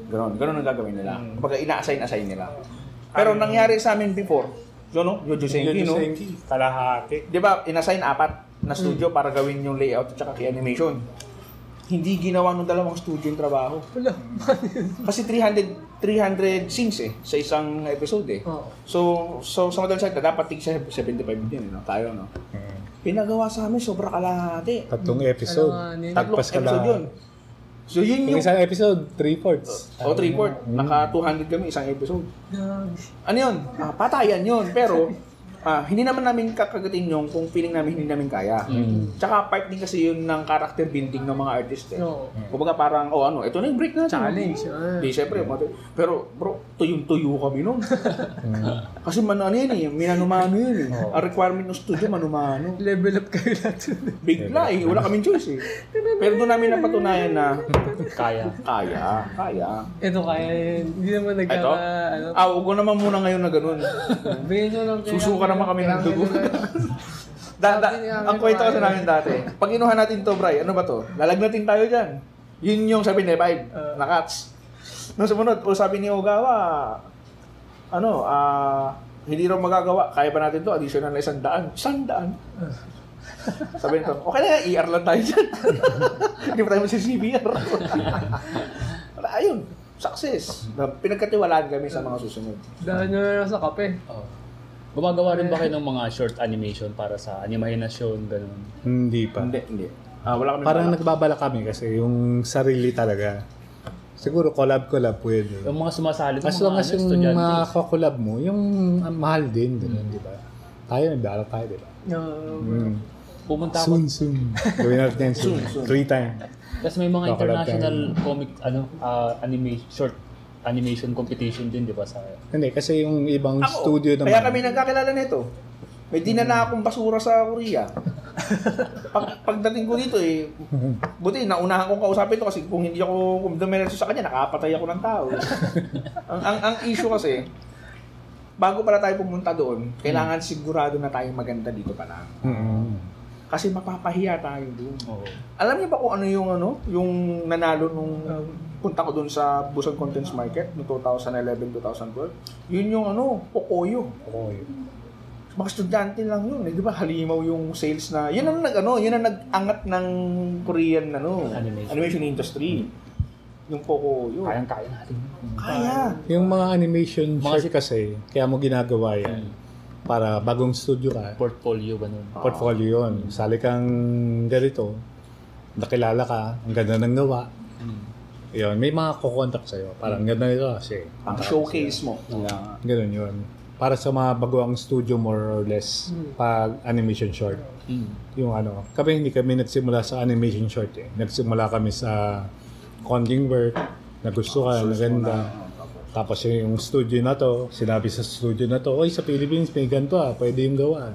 S1: Ganon, ganon ang gagawin nila. Kumbaga ina-assign-assign nila. Pero nangyari sa amin before, so no, Yojo Senki, no?
S4: kalahati.
S1: Di ba, inassign apat na studio para gawin yung layout at saka key animation. hindi ginawa ng dalawang studio yung trabaho.
S2: Wala.
S1: Kasi 300 300 scenes eh sa isang episode eh. So so sa madalang salita dapat tig 75 din eh, no? tayo no.
S4: Mm.
S1: Pinagawa sa amin sobra kalahati.
S4: Tatlong episode.
S2: Ano
S4: Tagpas
S1: episode yun. So yun
S4: Yung isang episode, three-fourths.
S1: o three fourth, naka 200 kami isang episode. Ano yun? Ah, patayan yun. Pero, ah, hindi naman namin kakagatin yung kung feeling namin hindi namin kaya. Tsaka part din kasi yun ng character building ng mga artist eh.
S2: Oo.
S1: Kumbaga parang, oh ano, ito na yung break natin.
S2: Challenge. ah.
S1: Di, syempre. mati- Pero, bro, tuyong-tuyo kami nun. kasi man, ano yun eh, minanumano yun eh. Ang requirement ng studio, manumano.
S2: Level up kayo lahat.
S1: Bigla eh, wala kaming choice eh. Pero doon namin napatunayan na,
S3: Kaya.
S1: kaya, kaya.
S2: Ito kaya yun. Hindi naman
S1: Ito?
S2: nagkaka... Ano,
S1: Ah, huwag ko naman muna ngayon na ganun.
S2: Bigyan nyo lang kaya-
S1: Susuka naman kami ng dugo. Da, da, ang kwento kasi namin dati, pag inuha natin to, Bray, ano ba to? Lalagnatin tayo dyan. Yun yung sabi ni Five,
S2: Uh.
S1: na cuts. Nung sumunod, o sabi ni Ogawa, ano, ah, hindi raw magagawa, kaya pa natin to, additional na isang daan. Isang daan? Sabi nito, okay na, ER lang tayo dyan. Hindi pa tayo. Wala, ayun, success. Na Pinagkatiwalaan kami sa mga susunod.
S2: Dahil nyo na lang sa kape.
S3: Oh. Gumagawa rin ba kayo ng mga short animation para sa animation, ganun?
S4: Hindi pa.
S1: Hindi, hindi. Ah, wala kami
S4: Parang
S1: balak.
S4: nagbabala kami kasi yung sarili talaga. Siguro collab-collab pwede.
S3: Yung mga sumasali
S4: As
S3: mga
S4: long as
S3: ano,
S4: yung mga collab mo, yung ah, mahal din, ganun, di ba? Tayo, nagdala tayo, di ba? Mm.
S3: Pumunta ako.
S4: Soon, soon. Gawin natin yan soon.
S1: Soon, soon.
S4: Three time.
S3: Tapos may mga
S4: Kakalab
S3: international comic, ano, ah, animation, short animation competition din, di ba? Sa,
S4: Hindi, kasi yung ibang
S1: Ako,
S4: studio naman.
S1: Kaya kami nagkakilala nito. May dinala akong basura sa Korea. Pag, pagdating ko dito eh, buti naunahan kong kausapin to kasi kung hindi ako kung dumiretso sa kanya, nakapatay ako ng tao. ang, ang, ang issue kasi, bago pala tayo pumunta doon, kailangan sigurado na tayong maganda dito pa lang.
S4: Mm-mm.
S1: Kasi mapapahiya tayo doon.
S3: oh,
S1: Alam niyo ba kung ano yung ano, yung nanalo nung punta ko doon sa Busan Contents Market no 2011-2012? Yun yung ano, Pocoyo.
S4: Okay.
S1: Mga estudyante lang yun, eh, 'di ba? Halimaw yung sales na. Yun ang nag ano, yun ang nag-angat ng Korean ano,
S3: Animation.
S1: animation industry. Yung Pocoyo.
S3: kayang-kaya natin.
S1: Kaya.
S4: Yung mga animation
S3: Mga
S4: short kasi, kaya mo ginagawa yan. Para bagong studio ka,
S3: Portfolio, ganun.
S4: portfolio yun. Sali kang ganito, nakilala ka, ang ganda ng gawa. Yun, may mga kukontak sa'yo. Parang ganda nito kasi.
S1: Ang showcase mo. Yeah.
S4: Ganun yun. Para sa mga baguang studio more or less pag animation short.
S3: Mm.
S4: Yung ano, kami hindi kami nagsimula sa animation short eh. Nagsimula kami sa conning work, na gusto ka, na ganda. Tapos yung studio na to, sinabi sa studio na to, oy sa Philippines may ganito ah, pwede yung gawa.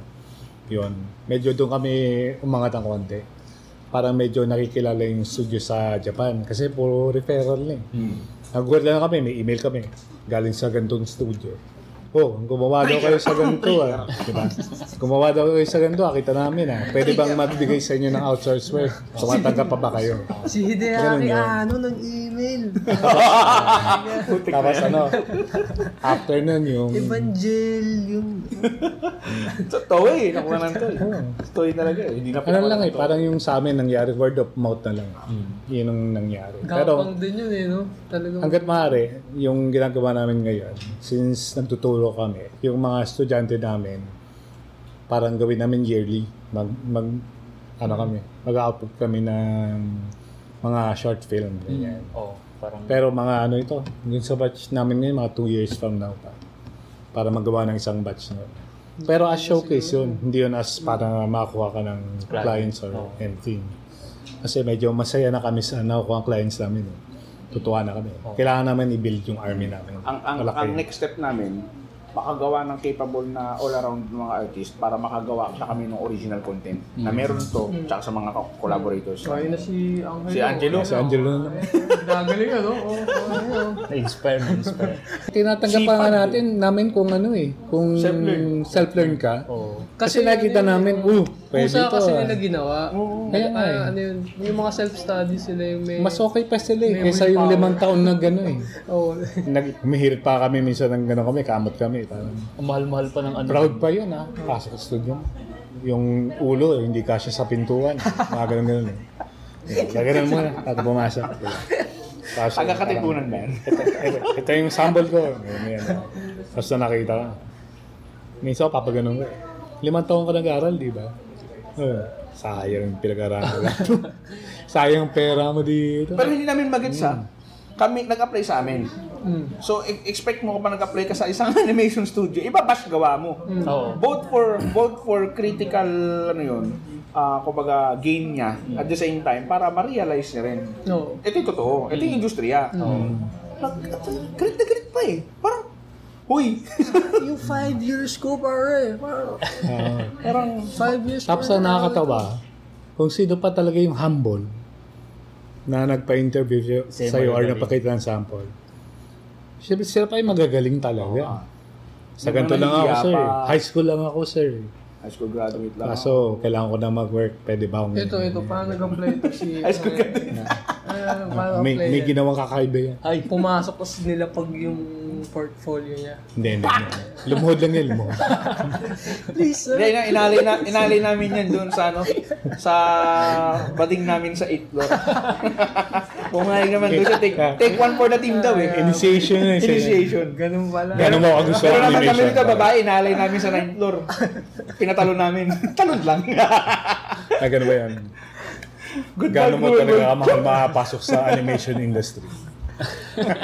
S4: Yun. Medyo doon kami umangat ng konti. Parang medyo nakikilala yung studio sa Japan. Kasi puro referral na eh. Nag-word lang kami, may email kami. Galing sa ganitong studio. Oh, gumawa daw kayo sa ganito ah. Diba? Gumawa daw kayo sa ganito ah, kita namin ah. Pwede bang magbigay sa inyo ng outsource work? Tumatanggap pa ba kayo?
S2: si Hideaki ano ng email.
S4: Tapos ano, after nun yung...
S2: Evangel yung...
S1: So, toy, nakuha ng toy. Toy talaga eh. Hindi na
S4: Ano lang eh, parang yung sa amin nangyari, word of mouth na lang. Yun ang nangyari. Pero
S2: Gapang din yun eh, no? Talagang...
S4: hanggat maaari, yung ginagawa namin ngayon, since nagtuturo kami, yung mga estudyante namin, parang gawin namin yearly. Mag, mag ano kami, mag-output kami ng mga short film. Ganyan.
S3: Oh, parang
S4: Pero mga ano ito, yung sa batch namin ngayon, mga 2 years from now pa. Para magawa ng isang batch na. Pero as showcase yun, hindi yun as para makakuha ka ng
S3: Client.
S4: clients or
S3: Oh.
S4: anything. Kasi medyo masaya na kami sa nakukuha ang clients namin. Eh. Tutuwa na kami. Kailangan namin i-build yung army namin.
S1: ang ang,
S4: Malaki.
S1: ang next step namin makagawa ng capable na all-around mga artist para makagawa siya kami ng original content na meron to tsaka sa mga co- collaborators.
S2: Kaya na si Angelo.
S1: Si Angelo.
S4: Si Angelo na naman.
S2: Gagaling ano? Oo,
S3: na-inspire, na-inspire.
S4: Tinatanggap pa nga natin namin kung ano eh, kung
S1: Self-learn.
S4: self-learn ka.
S3: Oh.
S4: Kasi, nakita namin, uh, pwede
S2: Kusa
S4: to.
S2: kasi
S4: ah.
S2: nila ginawa.
S4: Kaya nga
S2: Kaya
S4: eh.
S2: ano yun, yung mga self-study sila yung may...
S4: Mas okay pa sila eh, kaysa yung limang taon na gano'n eh.
S2: Oo.
S4: Nag, humihirap pa kami minsan ng gano'n kami, kamot kami. Parang,
S3: Ang mahal-mahal pa ng ano.
S4: proud pa yun ha, pasok sa studio. Yung ulo, eh, hindi kasya sa pintuan. Mga gano'n gano'n eh. Gaganan mo na, at pumasok. Tapos,
S1: Taga-katipunan ba yan?
S4: ito, ito, ito yung sample ko. May ano. Tapos na nakita ka. Minsan papaganon ko. eh. Limang taon ka nag-aral, di ba? Oh, sayang yung pinag-aralan. sayang pera mo dito.
S1: Pero hindi namin magets ha. Kami, nag-apply sa amin.
S2: Mm.
S1: So, e- expect mo pa nag-apply ka sa isang animation studio, iba bash gawa mo.
S3: Oo.
S1: Both for both for critical ano yun, ah kumbaga gain niya at the same time para ma-realize niya rin.
S2: No.
S1: Ito yung totoo. Ito yung industriya. Nag, galit na galit pa eh. Parang, huy.
S2: yung five years ko, pare. Parang,
S4: Ah.
S2: parang five years
S4: Tapos ang
S2: na-
S4: nakakatawa, kung sino pa talaga yung humble na nagpa-interview sa iyo or napakita ng sample. Siyempre sila pa yung magagaling talaga. Sa
S1: Yung
S4: ganito
S1: mga
S4: lang ako, sir.
S1: pa.
S4: High school lang ako, sir.
S1: High school graduate lang.
S4: Kaso, kailangan ko na mag-work. Pwede ba akong...
S2: Ito, ito, paano nag-apply ito si...
S1: High school graduate.
S2: Ah, paano
S4: May, may ginawang kakaiba yan.
S3: Ay,
S2: Pumasok tapos nila pag yung portfolio niya.
S4: Hindi, hindi. Lumuhod lang yan, lumuhod.
S2: Please, sir.
S1: Hindi, ina- inalay, na, inalay namin yan doon sa ano, sa bading namin sa 8th floor. Pumayag naman doon siya, take, take one for the team daw eh.
S4: Initiation.
S1: Initiation.
S2: Ganun pala.
S4: Gano'n mo ako gusto
S1: Pero naman kami dito, babae, inalay namin sa 9th floor. Pinatalo namin. Talon lang.
S4: Ah, ganun ba yan?
S1: Good
S4: Gano'n mo talaga mahal makapasok sa animation industry?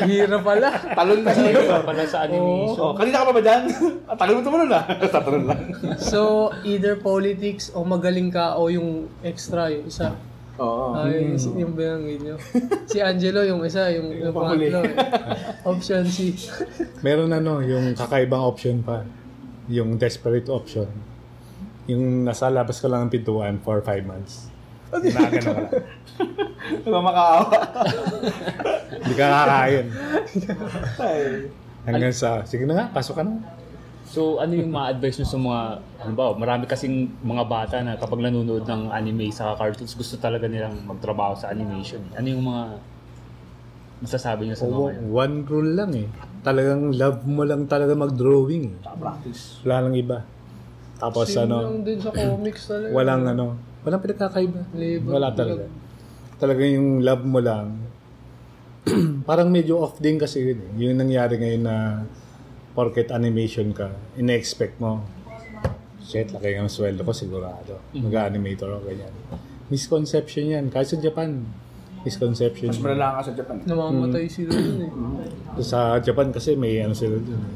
S2: Hirap pala.
S1: Talon na 9th floor.
S3: pala sa animation.
S1: Oh, kanina ka pa ba dyan? Ah, Talon mo tumalon na. Tatalon lang.
S2: So, either politics o magaling ka o yung extra, yung isa.
S1: Oo.
S2: Ay, yung binanggit nyo. Si Angelo, yung isa, yung, yung
S1: pahuli.
S2: pangatlo. Eh. Option C.
S4: Meron ano, yung kakaibang option pa. Yung desperate option. Yung nasa labas ka lang ng pintuan for 5 months. Ginagano ka lang.
S1: Diba makaawa?
S4: Hindi ka kakain. Hanggang sa, sige na nga, pasok ka na.
S3: So, ano yung ma-advise nyo sa mga, ano ba, marami kasing mga bata na kapag nanonood ng anime sa cartoons, gusto talaga nilang magtrabaho sa animation. Ano yung mga masasabi nyo sa mga yun?
S4: One rule lang eh. Talagang love mo lang talaga mag-drawing. eh.
S1: Practice.
S4: Wala lang iba. Tapos
S2: Same
S4: ano,
S2: lang din sa comics talaga.
S4: walang ano, walang pinagkakaiba.
S2: Label.
S4: Wala talaga. Talaga yung love mo lang. Parang medyo off din kasi yun eh. Yung nangyari ngayon na porket animation ka, ina-expect mo, shit, laki ng sweldo ko sigurado. Mag-animator ako, ganyan. Misconception yan. Kahit sa Japan, misconception.
S1: Mas malala ka sa Japan.
S2: Namamatay sila dun eh.
S4: Sa Japan kasi may ano sila dun eh,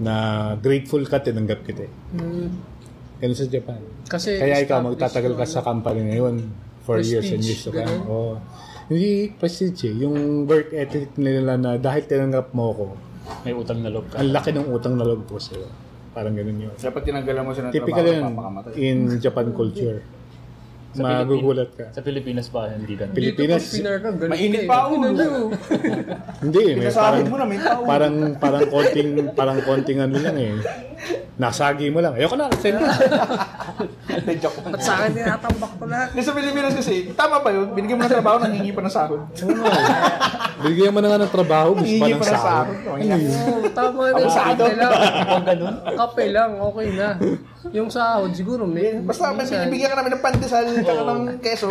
S4: na grateful ka, tinanggap kita eh.
S2: Mm.
S4: Ganun sa Japan.
S2: Kasi
S4: Kaya ikaw, magtatagal ka sa company ngayon for years and years to come. Oo. Hindi prestige eh. Yung work ethic nila na dahil tinanggap mo ko,
S3: May utang na loob ka.
S4: ang laki ng utang na loob ko sa'yo. Parang ganun yun.
S1: Dapat tinanggalan mo siya ng
S4: Typical
S1: trabaho,
S4: yun in Japan culture.
S3: Sa
S4: Magugulat ka.
S3: Sa Pilipinas ba, hindi ganun?
S4: Pilipinas,
S2: Dito ka, galit
S1: Mainit
S2: eh.
S1: pa ulo.
S4: Hindi eh. May parang,
S1: mo na, may tao.
S4: parang, parang konting, parang konting ano lang eh. Nasagi mo lang. Ayoko na, send.
S1: Hindi, joke.
S2: Ba't sa akin tinatambak to lahat?
S1: Hindi sa Pilipinas kasi, tama ba yun? Binigyan mo ng trabaho, nangingi pa ng sahod.
S4: Bigyan mo na nga ng trabaho, gusto pa
S1: Nangingi
S4: ng
S1: pa ng
S4: sahod.
S1: sahod. Yun?
S2: Oo, tama na.
S1: Abusado.
S2: Kape lang.
S3: Pag ganun?
S2: Kape lang, okay na. Yung sahod, siguro may...
S1: Basta may binibigyan ka namin ng pandesal tsaka ng keso.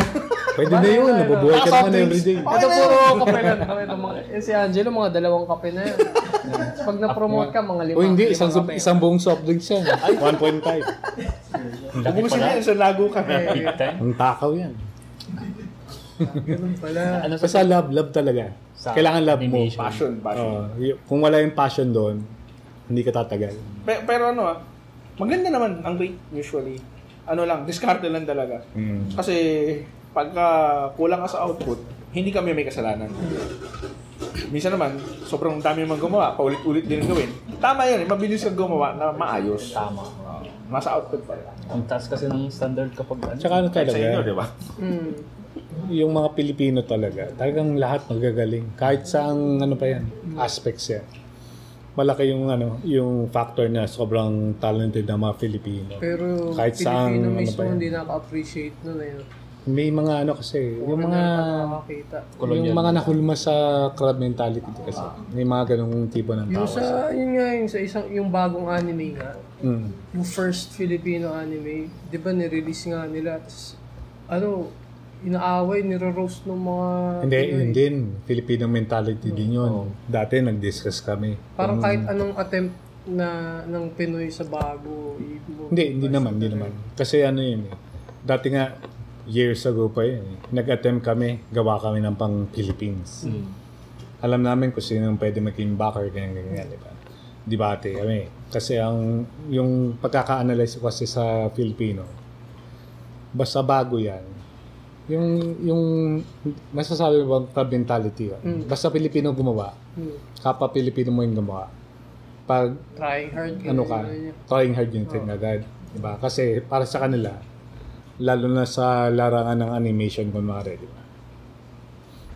S4: Pwede na yun. Nabubuhay ka naman everyday.
S2: Ito puro kape lang. Ito, mga, eh, si Angelo, mga dalawang kape na yan. Pag na-promote ka, mga lima.
S4: O hindi, isang,
S2: kape.
S4: isang buong soft drinks yan. 1.5.
S1: Ubusin mo yan sa lago ka.
S4: Ang takaw yan.
S2: Ganun pala.
S3: Ano sa
S4: Basta love, love talaga.
S3: Sa
S4: Kailangan love mo.
S1: Passion, passion.
S4: Y- kung wala yung passion doon, hindi ka tatagal.
S1: Pero, pero ano ah, maganda naman ang rate usually. Ano lang, diskarte lang talaga.
S4: Mm.
S1: Kasi pagka kulang ka sa output, hindi kami may kasalanan. Minsan naman, sobrang dami mong gumawa, paulit-ulit din gawin. Tama yan, eh, mabilis kang gumawa na maayos.
S3: Tama.
S1: Nasa output pa rin.
S3: Ang taas kasi ng standard kapag ano.
S4: Tsaka ano
S1: Kahit sa inyo,
S4: talaga,
S1: di ba?
S2: Hmm.
S4: yung mga Pilipino talaga, talagang lahat magagaling. Kahit saang ano pa yan, aspects yan. Malaki yung ano, yung factor na sobrang talented ng mga Filipino.
S2: Pero
S4: Kahit saan,
S2: Pilipino
S4: ano
S2: mismo
S4: yan?
S2: hindi nakaka-appreciate nun eh.
S4: May mga ano kasi, yung mga
S2: nakakakita.
S3: Colonial.
S4: yung mga nahulma sa crab mentality kasi. May mga ganong tipo ng
S2: Yung
S4: tao.
S2: sa, yun nga, yung sa isang, yung bagong anime nga,
S4: Mm.
S2: yung first Filipino anime, di ba nirelease nga nila, tapos, ano, inaaway, niro-roast ng mga
S4: Hindi,
S2: Pinoy.
S4: yun din. Filipino mentality din yun. Dati nag-discuss kami.
S2: Parang
S4: Kung-
S2: kahit anong attempt na ng Pinoy sa bago.
S4: Hindi, hindi naman, hindi naman. Kasi ano yun eh. Dati nga, years ago pa yun eh. Nag-attempt kami, gawa kami ng pang Philippines.
S3: Mm.
S4: Alam namin kung sino yung pwede maging backer, ganyan, ganyan, di ba? Debate kami. Kasi ang, yung pagkaka-analyze ko kasi sa Filipino, basta bago yan, yung, yung, masasabi mo club mentality yun?
S2: Mm.
S4: Basta Pilipino gumawa,
S2: Hmm.
S4: kapwa Pilipino mo yung gumawa. Pag
S2: Trying hard.
S4: ano ka, trying hard yung thing agad. Diba? Kasi para sa kanila, lalo na sa larangan ng animation kunwari, di ba?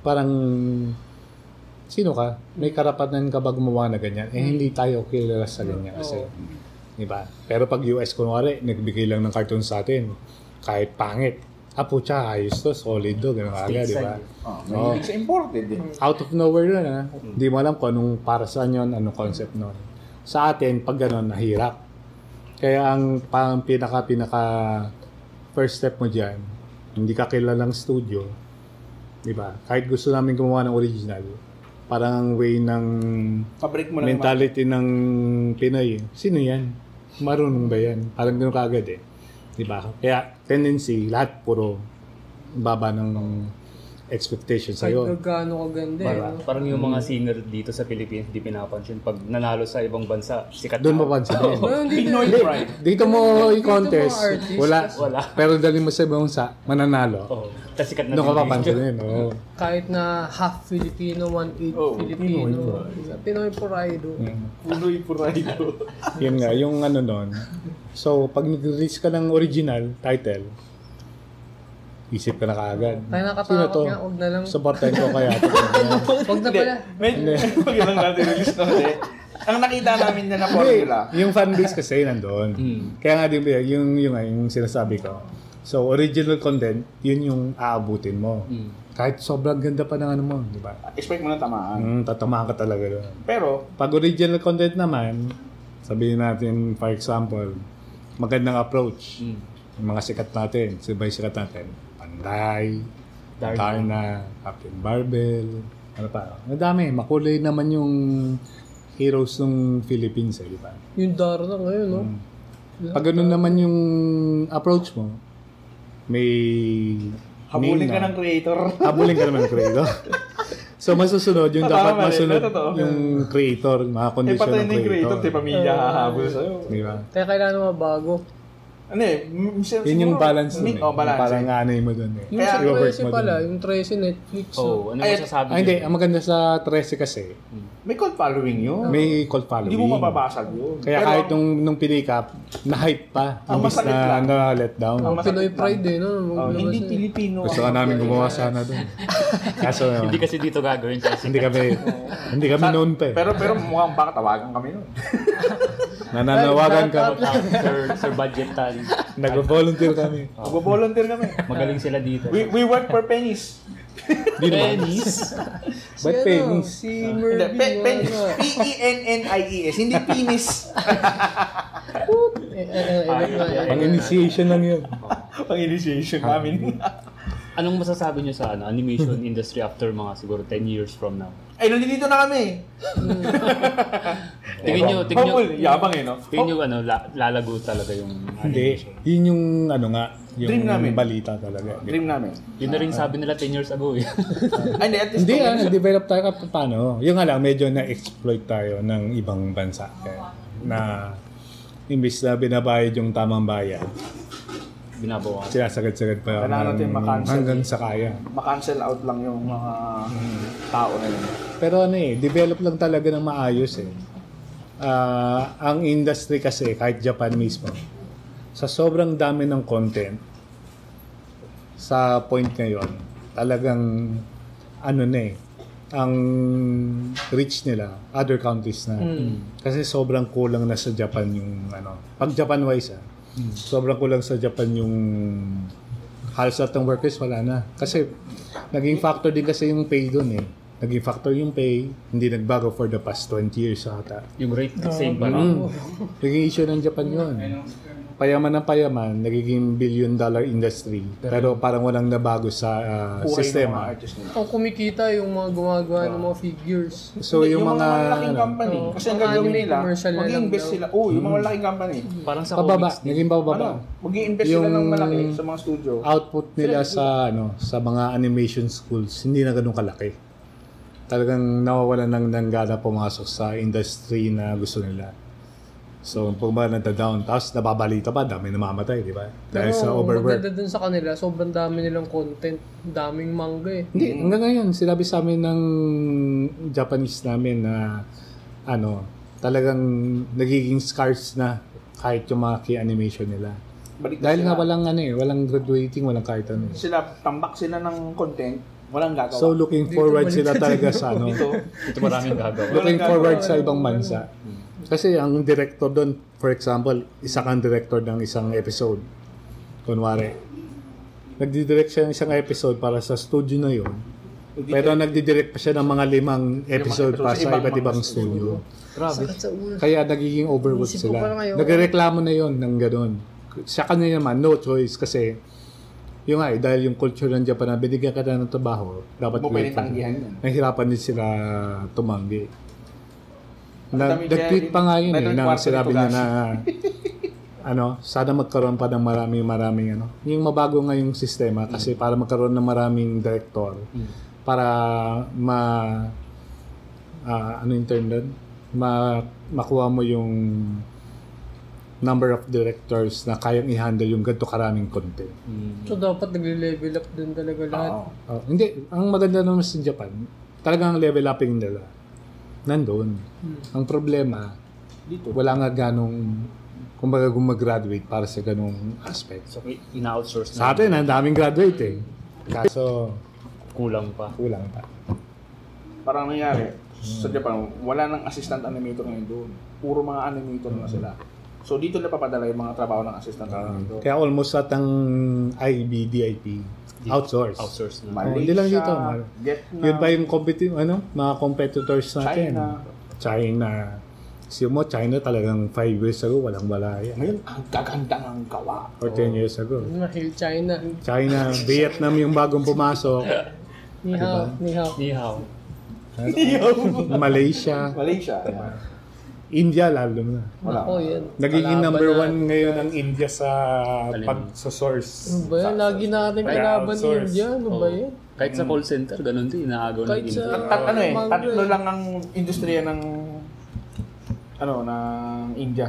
S4: Parang, sino ka? May karapatan ka ba gumawa na ganyan? Eh, hindi tayo kilala sa ganyan kasi. Di ba? Pero pag US, kunwari, nagbigay lang ng cartoon sa atin, kahit pangit, ah, putya, ayos to, solid to, gano'n agad, di ba?
S1: Oh, mahilig sa imported eh.
S4: out of nowhere na, ha? Hindi mo alam kung anong para saan yun, anong concept nun. Sa atin, pag gano'n, nahirap. Kaya ang pang pinaka pinaka first step mo diyan, hindi ka kilalang studio, 'di ba? Kahit gusto namin gumawa ng original, parang ang way ng
S1: Pabrik mo
S4: mentality ng Pinoy. Sino 'yan? Marunong ba 'yan? Parang gano'n kagad eh. 'Di ba? Kaya tendency lahat puro baba ng expectation sa
S2: Kahit gaano kaganda eh.
S3: Parang, yung mga singer dito sa Pilipinas, hindi pinapansin. Pag nanalo sa ibang bansa, sikat
S4: doon mapansin
S2: hindi
S1: Pinoy pride.
S4: Dito mo i-contest, wala.
S3: wala.
S4: Pero dali mo sa ibang sa, mananalo.
S3: Oo. Tapos sikat na
S4: Doon ka
S3: din
S4: papansin din. Oo.
S2: Kahit na half Filipino, one-eighth
S1: Oh,
S2: Filipino. Pinoy pride. oh.
S1: Punoy pride.
S4: Yun nga, yung ano nun. So, pag nag-release ka ng original title, isip ka na kaagad.
S2: Tayo nakatakot nga, huwag na lang.
S4: Supportan ko kaya.
S2: Huwag na pala.
S1: Medyo, pag lang natin release na ulit. Ang nakita namin na na formula,
S4: yung fanbase kasi nandun.
S3: Hmm.
S4: Kaya nga din, yung, yung, yung sinasabi ko. So, original content, yun yung aabutin mo.
S3: Hmm.
S4: Kahit sobrang ganda pa ng ano mo, di ba?
S1: expect mo na tamaan.
S4: Mm, tatamaan ka talaga doon.
S1: Pero,
S4: Pag original content naman, sabihin natin, for example, magandang approach.
S3: Mm.
S4: Yung mga sikat natin, sabay sikat natin, Panday,
S3: Darna.
S4: Darna, Captain Barbell, ano pa. Madami, makulay naman yung heroes ng Philippines, eh, di ba?
S2: Yung Darna ngayon, no?
S4: Pag ganun naman yung approach mo, may
S1: habulin ka ng creator.
S4: Habulin ka naman ng creator. so, masusunod yung dapat masunod yung creator, mga
S1: Eh,
S4: condition
S1: patay
S4: ng
S1: na yung creator,
S4: creator.
S1: di pamilya hahabol sa'yo.
S4: Di ba?
S2: Kaya kailangan mo bago.
S1: Ano eh, m- sig-
S4: Yun yung
S1: siguro,
S4: balance nun eh.
S1: Oh, balance.
S4: Parang
S1: eh.
S4: anay mo dun eh.
S2: Yung
S1: Kaya-
S2: sa
S4: i-work
S2: 13
S4: mo
S2: pala,
S4: dun.
S2: yung 13 Netflix.
S3: Oo.
S2: no?
S3: ano
S1: Ay,
S3: masasabi
S4: Ah, hindi. Ang maganda sa 13 kasi,
S1: May cult following yun.
S4: may cult following.
S1: Hindi mo mababasag yun.
S4: Kaya
S1: Pero
S4: kahit nung, nung pinick up, na-hype pa.
S1: Ang masakit
S4: na,
S1: lang.
S4: na let down.
S1: Ang
S2: Pinoy
S1: lang.
S2: pride eh, no?
S1: Oh, hindi
S2: eh.
S1: Pilipino.
S4: Gusto ka namin gumawa sana doon. Kaso,
S3: Hindi kasi dito gagawin kasi
S4: hindi kami, hindi kami known pa eh.
S1: Pero pero mukhang baka tawagan kami nun.
S4: Nananawagan ka.
S3: sir, sir budget tan.
S4: Nag-volunteer kami.
S1: Mag-volunteer kami.
S3: Magaling sila dito.
S1: We, we work for pennies.
S3: Penis.
S2: Si
S4: Ba't
S2: ano,
S4: penis?
S2: Si Mervin.
S1: pe, pennies. Hindi penis.
S2: Eh, eh, eh, edit na, edit
S4: Pang
S2: na.
S4: initiation lang yun.
S1: Pang initiation namin.
S3: Anong masasabi niyo sa ano, animation industry after mga siguro 10 years from now?
S1: Ay, nandito na kami.
S3: Tingin niyo, tingin niyo,
S1: Hopeful. Yabang eh, no?
S3: tingin niyo ano, la- lalago talaga yung
S4: Hindi. Yun yung ano nga, yung
S1: Dream namin.
S4: balita talaga.
S1: Dream namin.
S3: Yun na rin sabi nila 10 years ago eh.
S1: Ay, hindi. At least
S4: Hindi ah, nag-develop tayo kahit paano. Yung nga lang, medyo na-exploit tayo ng ibang bansa. Kaya, na imbis na binabayad yung tamang bayad,
S3: Binabawa.
S4: sinasagad-sagad pa
S1: Kailangan natin makancel.
S4: hanggang sa kaya.
S1: ma-cancel out lang yung mga tao na yun.
S4: Pero ano eh, develop lang talaga ng maayos eh. Ah, ang industry kasi, kahit Japan mismo, sa sobrang dami ng content, sa point ngayon, talagang ano na eh, ang reach nila, other countries na. Kasi sobrang kulang na sa Japan yung ano. Pag Japan-wise ah, sobrang kulang sa Japan yung halos lahat ng workers wala na. Kasi naging factor din kasi yung pay doon eh. Naging factor yung pay, hindi nagbago for the past 20 years ata.
S3: Yung rate same pa
S4: Mm. Naging issue ng Japan yun. Payaman ng payaman, nagiging billion dollar industry. Pero parang walang nabago sa ah,
S1: Buhay mga
S4: sistema.
S2: Ang kumikita yung mga gumagawa ng mga figures.
S4: So yung, mga,
S1: malalaking
S4: ano,
S1: company,
S2: Oo,
S1: kasi ang
S2: mga
S1: gagawin nila, mag-invest sila. Oo, yung mga malaking company.
S3: Parang sa
S4: pababa,
S3: comics
S4: naging pababa.
S1: Ano, mag-i-invest sila
S4: Yung-
S1: ng malaki sa mga studio.
S4: output nila sa ano sa mga animation schools hindi na ganun kalaki. Talagang nawawalan ng ng gana pumasok sa industry na gusto nila. So, pag ba nata-down, tapos nababalita pa, dami namamatay, di ba? Dahil sa
S2: Pero
S4: overwork.
S2: maganda dun sa kanila, sobrang dami nilang content. Daming manga eh.
S4: Hindi, hanggang ngayon, sinabi sa amin ng Japanese namin na ano, talagang nagiging scarce na kahit yung mga key animation nila.
S1: Balik
S4: Dahil
S1: sila.
S4: nga walang ano eh, walang graduating, walang kahit ano eh.
S1: Sila, tambak sila ng content, walang gagawa.
S4: So looking forward sila talaga sa ano.
S1: Dito,
S3: Ito maraming gagawa.
S4: looking forward
S1: gagawa.
S4: sa ibang bansa. Kasi ang director doon, for example, isa kang director ng isang episode. Kunwari, nagdidirect siya ng isang episode para sa studio na yun. Pero nagdidirect pa siya ng mga limang episode pa
S1: sa
S4: iba't ibang
S1: studio.
S3: Grabe.
S4: Kaya nagiging
S2: ko
S4: sila. Nagreklamo na yon ng ganun. Sa kanila naman, no choice kasi yung nga eh, dahil yung culture ng Japan na binigyan ka na ng trabaho, dapat
S1: mo
S4: grateful.
S1: tanggihan yan.
S4: Nahirapan din sila tumanggi. Na, nag-tweet pa nga yun eh,
S1: Quartet
S4: sinabi niya na ano, sana magkaroon pa ng maraming maraming ano. Yung mabago nga yung sistema kasi para magkaroon ng maraming director para ma ah, ano yung term doon? Ma, makuha mo yung number of directors na kayang i-handle yung ganito karaming content.
S2: So dapat nagle-level up din talaga lahat.
S1: Oo.
S4: Oh, hindi, ang maganda naman sa Japan, talagang level upping nila. Nandun. Ang problema,
S1: Dito.
S4: wala nga ganong kumbaga gumagraduate para sa ganong aspect.
S3: So, ina-outsource
S4: Sa
S3: na.
S4: atin, ang daming graduate eh. Kaso,
S3: Kulang pa.
S4: kulang pa.
S1: Parang nangyari, sa Japan, wala nang assistant animator ngayon doon. Puro mga animator na sila. So dito na papadala yung mga trabaho ng assistant animator.
S4: Kaya almost at ang IB, DIP, outsource.
S3: Outsource na.
S4: Oh, hindi lang dito.
S1: Vietnam,
S4: Yun pa yung competi- ano, mga competitors natin.
S1: China.
S4: China. Kasi mo, China talagang 5 years ago, walang wala yan.
S1: Ngayon, ang gaganda ng gawa.
S4: Or 10 years ago.
S2: Mahil China.
S4: China, Vietnam yung bagong pumasok.
S2: Ni hao, ni hao.
S3: Ni hao.
S4: Malaysia,
S1: Malaysia. diba?
S4: India lalo na.
S1: Wala.
S2: Ako yan.
S4: Nagiging
S2: Kalaban
S4: number
S2: na-
S4: one ngayon ang India sa pag sa source.
S2: Ano ba yan? Lagi natin
S4: Kaya
S2: kalaban ni
S4: outsource.
S2: India. Ano ba yan?
S3: Kahit sa call center, ganun din. Inaagaw ng
S2: Kahit sa-
S3: India.
S1: Tat, ano eh, tatlo
S2: eh.
S1: lang ang industriya ng ano ng India.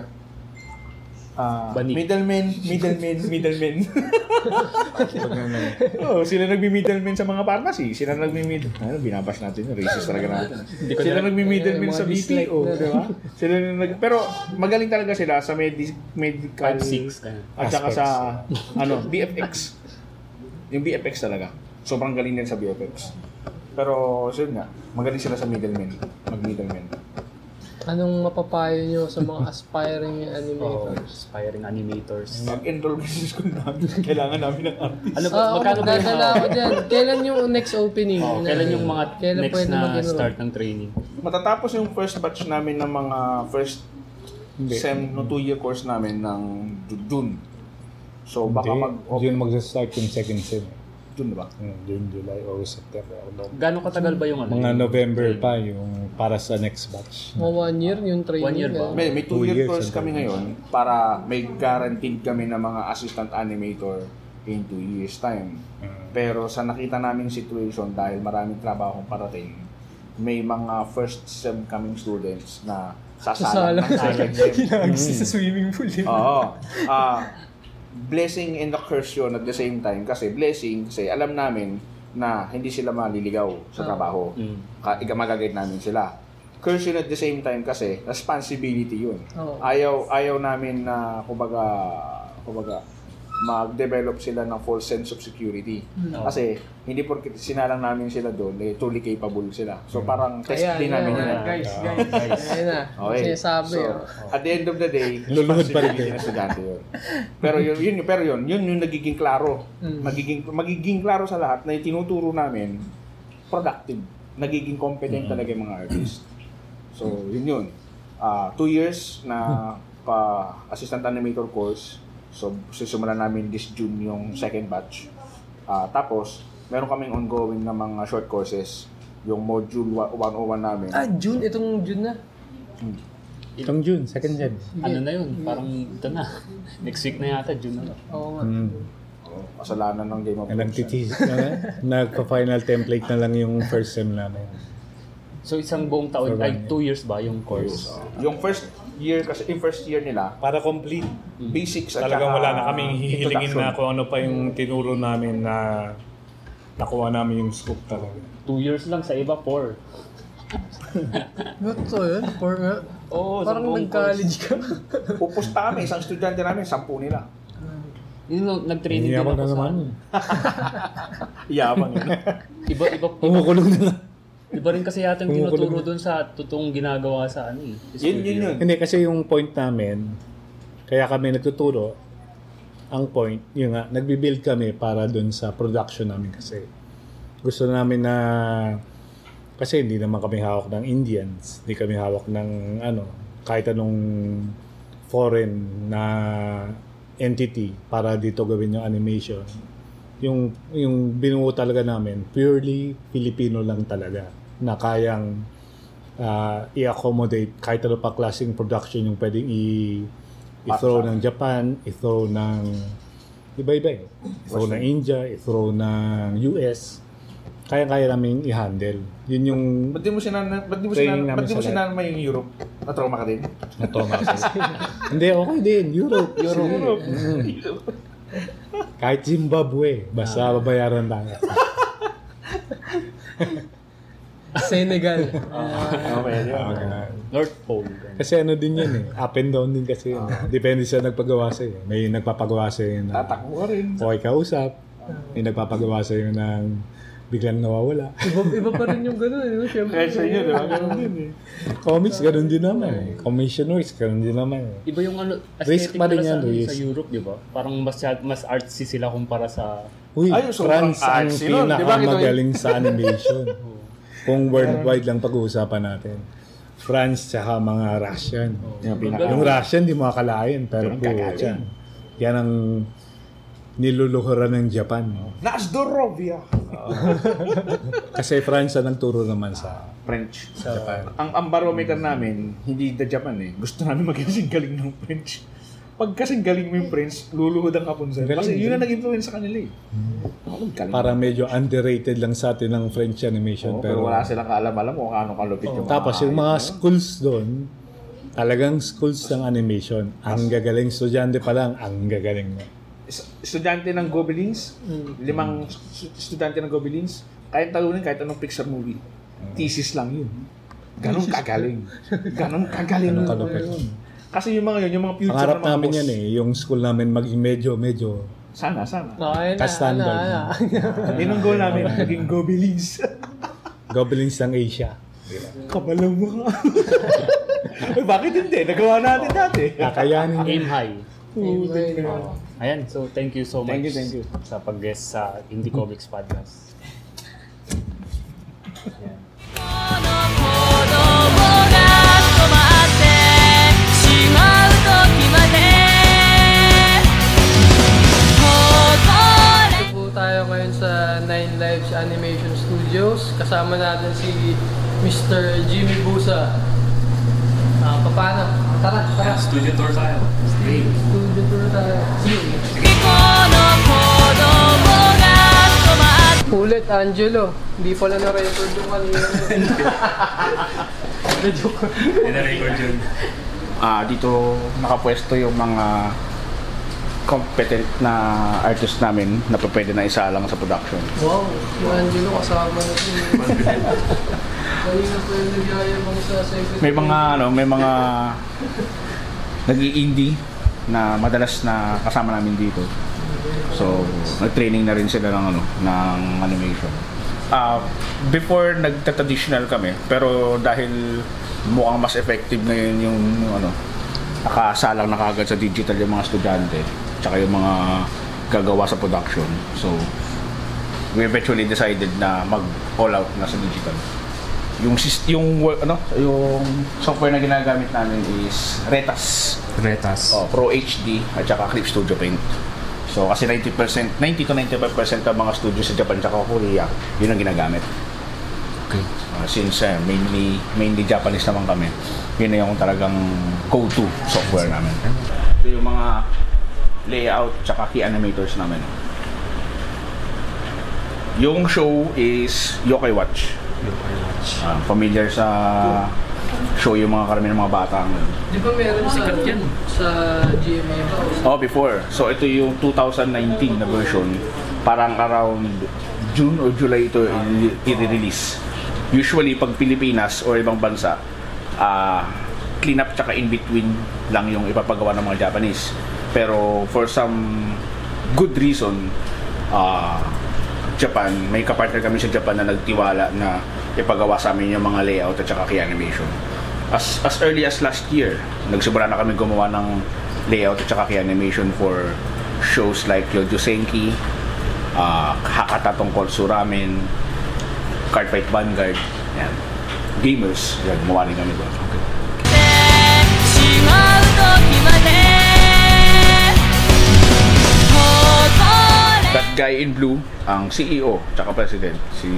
S3: Bani.
S1: middlemen, middlemen, middlemen. oh, sila nagmi-middlemen sa mga pharmacy. Sila nagmi-middle. Ano, binabash natin yun. Racist talaga natin. Sila
S3: na-
S1: nagmi-middlemen sa BPO,
S2: na.
S1: di ba? Sila na nag pero magaling talaga sila sa medi- medical
S3: 5-6. ganun.
S1: at saka sa ano, BFX. Yung BFX talaga. Sobrang galing din sa BFX. Pero, yun nga, magaling sila sa middlemen. Mag-middlemen.
S2: Anong mapapayo nyo sa mga aspiring
S3: Oh,
S2: animators?
S3: aspiring animators.
S1: Mag-enroll kasi sa school namin. Kailangan namin ng artist.
S3: Ano ba?
S2: Ako
S3: magkano ba yung
S2: ako dyan. Kailan yung next opening?
S3: Oh, kailan yung mga
S2: Kailan
S3: next
S2: pwede
S3: na
S2: mag-enroll?
S3: start ng training?
S1: Matatapos yung first batch namin ng mga first
S4: Hindi.
S1: sem no two-year course namin ng Ju- June. So, baka
S4: Hindi,
S1: mag...
S4: June mag-start yung second sem.
S1: June ba?
S4: Hmm, June, July, August, September. October.
S3: Gano'ng katagal ba yung ano?
S4: Mga November
S3: training?
S4: pa yung para sa next batch.
S2: Mga one year yung training.
S3: One year ba?
S1: May, may
S4: Two
S1: two-year
S4: years
S1: course kami ngayon para may guaranteed kami na mga assistant animator in two years time. Pero sa nakita naming situation dahil maraming trabaho parating, may mga first sem kaming students na sasalang
S2: Sasalang.
S1: ng second sem.
S2: sa swimming pool.
S1: Oo. Ah, blessing and a curse yun at the same time. Kasi blessing, kasi alam namin na hindi sila maliligaw sa trabaho.
S3: Mm.
S1: Magagayad namin sila. Curse yun at the same time kasi responsibility yun.
S2: Oo.
S1: Ayaw ayaw namin na kumbaga kumbaga mag-develop sila ng false sense of security. Kasi hindi porke sinalang namin sila doon, eh, truly capable sila. So parang test
S2: Ayan,
S1: din namin
S2: ayan,
S1: yun.
S2: ayan.
S1: eh.
S2: Guys, guys. Ayun na.
S1: Okay.
S2: Sinasabi.
S1: so,
S2: oh.
S1: at the end of the day,
S4: Luluhod pa rin kayo.
S1: estudyante yun. Pero yun, yun, pero yun, yun yung nagiging klaro.
S2: Mm.
S1: Magiging, magiging klaro sa lahat na yung tinuturo namin, productive. Nagiging competent talaga yung mga artist. So, yun yun. Ah, two years na pa assistant animator course, So, sisimulan namin this June yung second batch. Ah, tapos, meron kaming ongoing na mga short courses. Yung module wa- 101 namin.
S2: Ah, June. Itong June na.
S4: Itong June, second gen.
S3: Ano na yun? Parang ito na. Next week na yata, June na.
S2: Oo nga.
S4: Mm.
S1: Kasalanan ng Game of Thrones.
S4: nagtitis, na, nagpa-final template na lang yung first sem namin.
S3: So isang buong taon,
S4: one
S3: ay two years ba yung course?
S1: Yung first year, kasi yung first year nila,
S4: Para complete.
S1: basics at
S4: Talagang wala na kaming hihilingin na kung ano pa yung tinuro namin na nakuha namin yung scope talaga.
S3: Two years lang, sa iba four.
S2: Ba't to yun? Or nga?
S3: Oo,
S2: Parang nag-college ka.
S1: Pupusta kami, isang estudyante namin, sampu nila.
S3: Yun, no, nag-training din ako
S4: na
S3: sa...
S4: naman.
S1: Yabang yun.
S3: Iba, iba, iba,
S4: Kumukulong na lang.
S3: Iba rin kasi yata yung tinuturo doon sa totoong ginagawa sa ano eh.
S1: yun, yun, yun.
S4: Hindi, kasi yung point namin, kaya kami nagtuturo, ang point, yun nga, nagbi-build kami para dun sa production namin kasi. Gusto namin na, kasi hindi naman kami hawak ng Indians, hindi kami hawak ng, ano, kahit anong foreign na entity para dito gawin yung animation. Yung, yung binuo talaga namin, purely Filipino lang talaga, na kayang uh, i-accommodate kahit ano pa klaseng production yung pwedeng i- i-throw ng Japan, i-throw ng iba-iba eh. I-throw ng India, i-throw ng US. Kaya-kaya namin i-handle. Yun yung
S1: Ba't di mo sinana, ba't di mo
S4: Training
S1: sinana,
S4: namin
S1: ba't di mo
S4: sa lab.
S1: sinama yung Europe? Na-trauma ka din?
S4: natoma kasi. Hindi, okay din. Europe. Europe. Mm. Kahit Zimbabwe. Basta babayaran tayo.
S2: Senegal.
S1: Okay, yun.
S4: Ah,
S3: North Pole.
S4: Kasi ano din yan eh. Up and down din kasi. yun. Depende sa nagpagawa sa'yo. May nagpapagawa sa'yo na
S1: Tatakbo ka rin.
S4: okay kausap. May nagpapagawa sa'yo ng biglang nawawala.
S2: Iba, iba pa rin yung gano'n, eh, no? Siyempre.
S1: Kaya sa inyo, di ba? Ganun din eh.
S4: Comics, ganun din naman eh. Commissioners, ganun din naman eh.
S3: Iba yung ano,
S4: Risk
S3: aesthetic
S4: pa rin yan,
S3: sa,
S4: Luis.
S3: sa Europe, di ba? Parang mas, mas artsy sila kumpara sa...
S4: Uy,
S1: Ay, sobrang
S4: France ang
S1: artsy nun, di ba?
S4: pinakamagaling sa animation. Kung worldwide lang pag-uusapan natin. France tsaka mga Russian.
S1: Yung pinaka-
S4: Yung Russian, di mo akalain. Pero po,
S1: gagaling.
S4: yan ang niluluhuran ng Japan.
S1: Nazdorovia!
S4: Kasi France ang nagturo naman sa
S1: French.
S4: Japan.
S1: Ang, ang barometer namin, hindi the Japan eh. Gusto namin maging galing ng French. Pag kasing galing mo yung French, luluhod ang Kapunsan.
S4: Galing,
S1: Kasi yun ang nag-influence sa kanila eh. Ako, galing.
S4: Parang medyo underrated lang sa atin ng French animation.
S1: Oo, pero
S4: pero,
S1: wala silang kaalam-alam kung ano kalupit yung
S4: Tapos yung mga schools doon, talagang schools ng animation. Ang gagaling estudyante pa lang, ang gagaling mo.
S1: Estudyante ng Gobelins, limang stu- estudyante ng Gobelins, kahit talunin, kahit anong Pixar movie, thesis lang yun. Ganon kagaling. Ganon kagaling.
S4: Ganun kalupit.
S1: Kasi yung mga yun, yung mga future
S4: Pangarap
S1: na mga
S4: namin
S1: boss.
S4: yan eh, yung school namin maging medyo, medyo
S1: Sana, sana.
S2: Okay na,
S4: Ka-standard.
S2: ano, ano.
S1: Yun ang goal namin, maging Gobelins.
S4: goblins ng Asia.
S1: Kabalang mo ka. eh, bakit hindi? Nagawa natin dati.
S4: Kakayanin
S3: Aim high.
S2: Anyway,
S3: Ayan, so thank you so much
S1: Thank you, thank you.
S3: sa pag-guest sa Indie Comics Podcast. Ayan.
S2: kasama natin si Mr. Jimmy Busa. Ah, uh, paano? Tara, tara.
S3: Studio tour tayo.
S2: Studio, Studio tour tayo.
S6: See you.
S2: Ulit, Angelo. Hindi pala na-record yung kanina. Na-joke.
S3: Na-record yun.
S5: Ah, dito nakapwesto yung mga competent na artist namin na pa pwede na isa lang sa production.
S2: Wow, si Angelo kasama na po. Kanina pa yung nagyayabang sa secretary.
S5: May mga ano, may mga nag-indie na madalas na kasama namin dito. So, nag-training na rin sila ng ano, ng animation. Ah, before nagta-traditional kami, pero dahil mukhang mas effective ngayon yung, yung ano, nakasalang na kagad sa digital yung mga estudyante, tsaka yung mga gagawa sa production. So, we eventually decided na mag all out na sa digital.
S1: Yung yung ano, yung software na ginagamit namin is Retas.
S3: Retas.
S1: Oh, Pro HD at saka Clip Studio Paint. So kasi 90%, 90 to 95% ng mga studio sa Japan at Korea, yun ang ginagamit.
S3: Okay.
S1: Uh, since uh, mainly mainly Japanese naman kami, yun na yung talagang go-to software namin. Ito yung mga layout tsaka key animators namin. Yung show is Yokai Watch. Ah, familiar sa show yung mga karamihan ng mga bata ngayon.
S2: Di ba meron sa, sa GMA ba?
S1: Oh, before. So ito yung 2019 na version. Parang around June or July ito i-release. Usually pag Pilipinas or ibang bansa, ah clean up tsaka in between lang yung ipapagawa ng mga Japanese. Pero for some good reason, ah Japan, may kapartner kami sa Japan na nagtiwala na ipagawa sa amin yung mga layout at saka key animation. As, as early as last year, nagsimula na kami gumawa ng layout at saka key animation for shows like Yojo Senki, uh, Hakata tungkol Suramen, Cardfight Vanguard, yan. Gamers, yan, gumawa rin kami doon.
S6: しまう時まで
S1: Guy in blue, ang CEO, tsaka president, si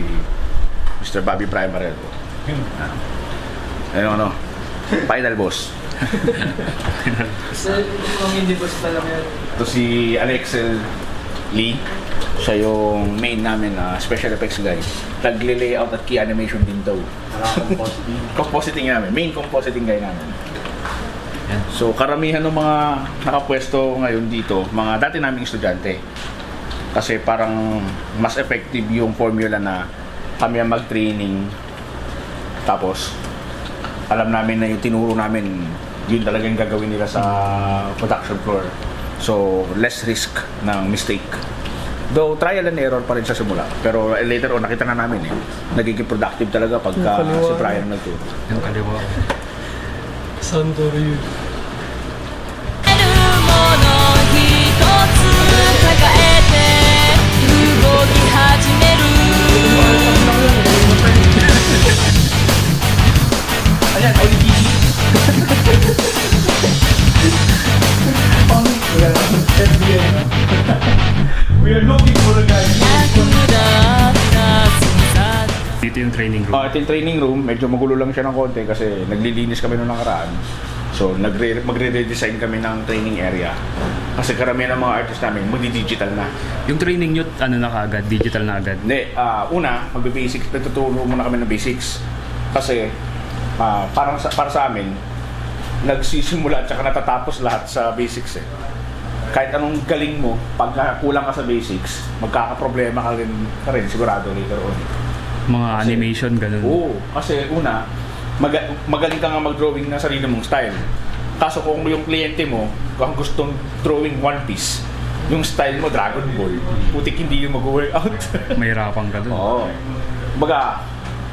S1: Mr. Bobby Primarel. Ayun ano, final boss.
S2: Sa mga hindi boss talaga yan.
S1: Ito si Alexel Lee. Siya yung main namin na special effects guy. Nagle-layout at key animation din daw. compositing namin. Main compositing guy namin. So karamihan ng mga nakapwesto ngayon dito, mga dati naming estudyante. Kasi parang mas effective yung formula na kami ang mag-training. Tapos, alam namin na yung tinuro namin, yun talaga yung gagawin nila sa production floor. So, less risk ng mistake. Though trial and error pa rin sa simula. Pero eh, later on, nakita na namin eh. Nagiging productive talaga pagka si Brian nagturo.
S3: Yung kaliwa.
S2: Sandoro yun.
S6: Ayan, only Gigi. We are looking for a guy.
S3: Dito yung training room.
S1: Ah, ito yung training room. Medyo magulo lang siya ng konti kasi naglilinis kami noong nakaraan. So, nagre magre-redesign kami ng training area. Kasi karamihan ng mga artist namin, magdi-digital na.
S3: Yung training nyo, ano na kaagad? Digital na agad?
S1: Hindi, ah, una, magbe-basics, nagtuturo muna kami ng basics. Kasi, ah, parang sa, para sa amin, nagsisimula at saka natatapos lahat sa basics eh. Kahit anong galing mo, pag kulang ka sa basics, magkakaproblema ka rin, ka rin sigurado later on.
S3: Mga
S1: Kasi-
S3: animation, ganun.
S1: Oo, kasi una, maga- magaling ka nga mag-drawing ng sarili mong style. Kaso kung yung kliyente mo, kung gustong drawing One Piece, yung style mo Dragon Ball, putik hindi yung mag-work out.
S3: Mahirapan ka dun.
S1: Oo. Baga,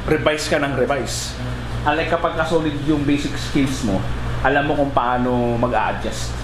S1: revise ka ng revise. Unlike kapag ka solid yung basic skills mo, alam mo kung paano mag-a-adjust.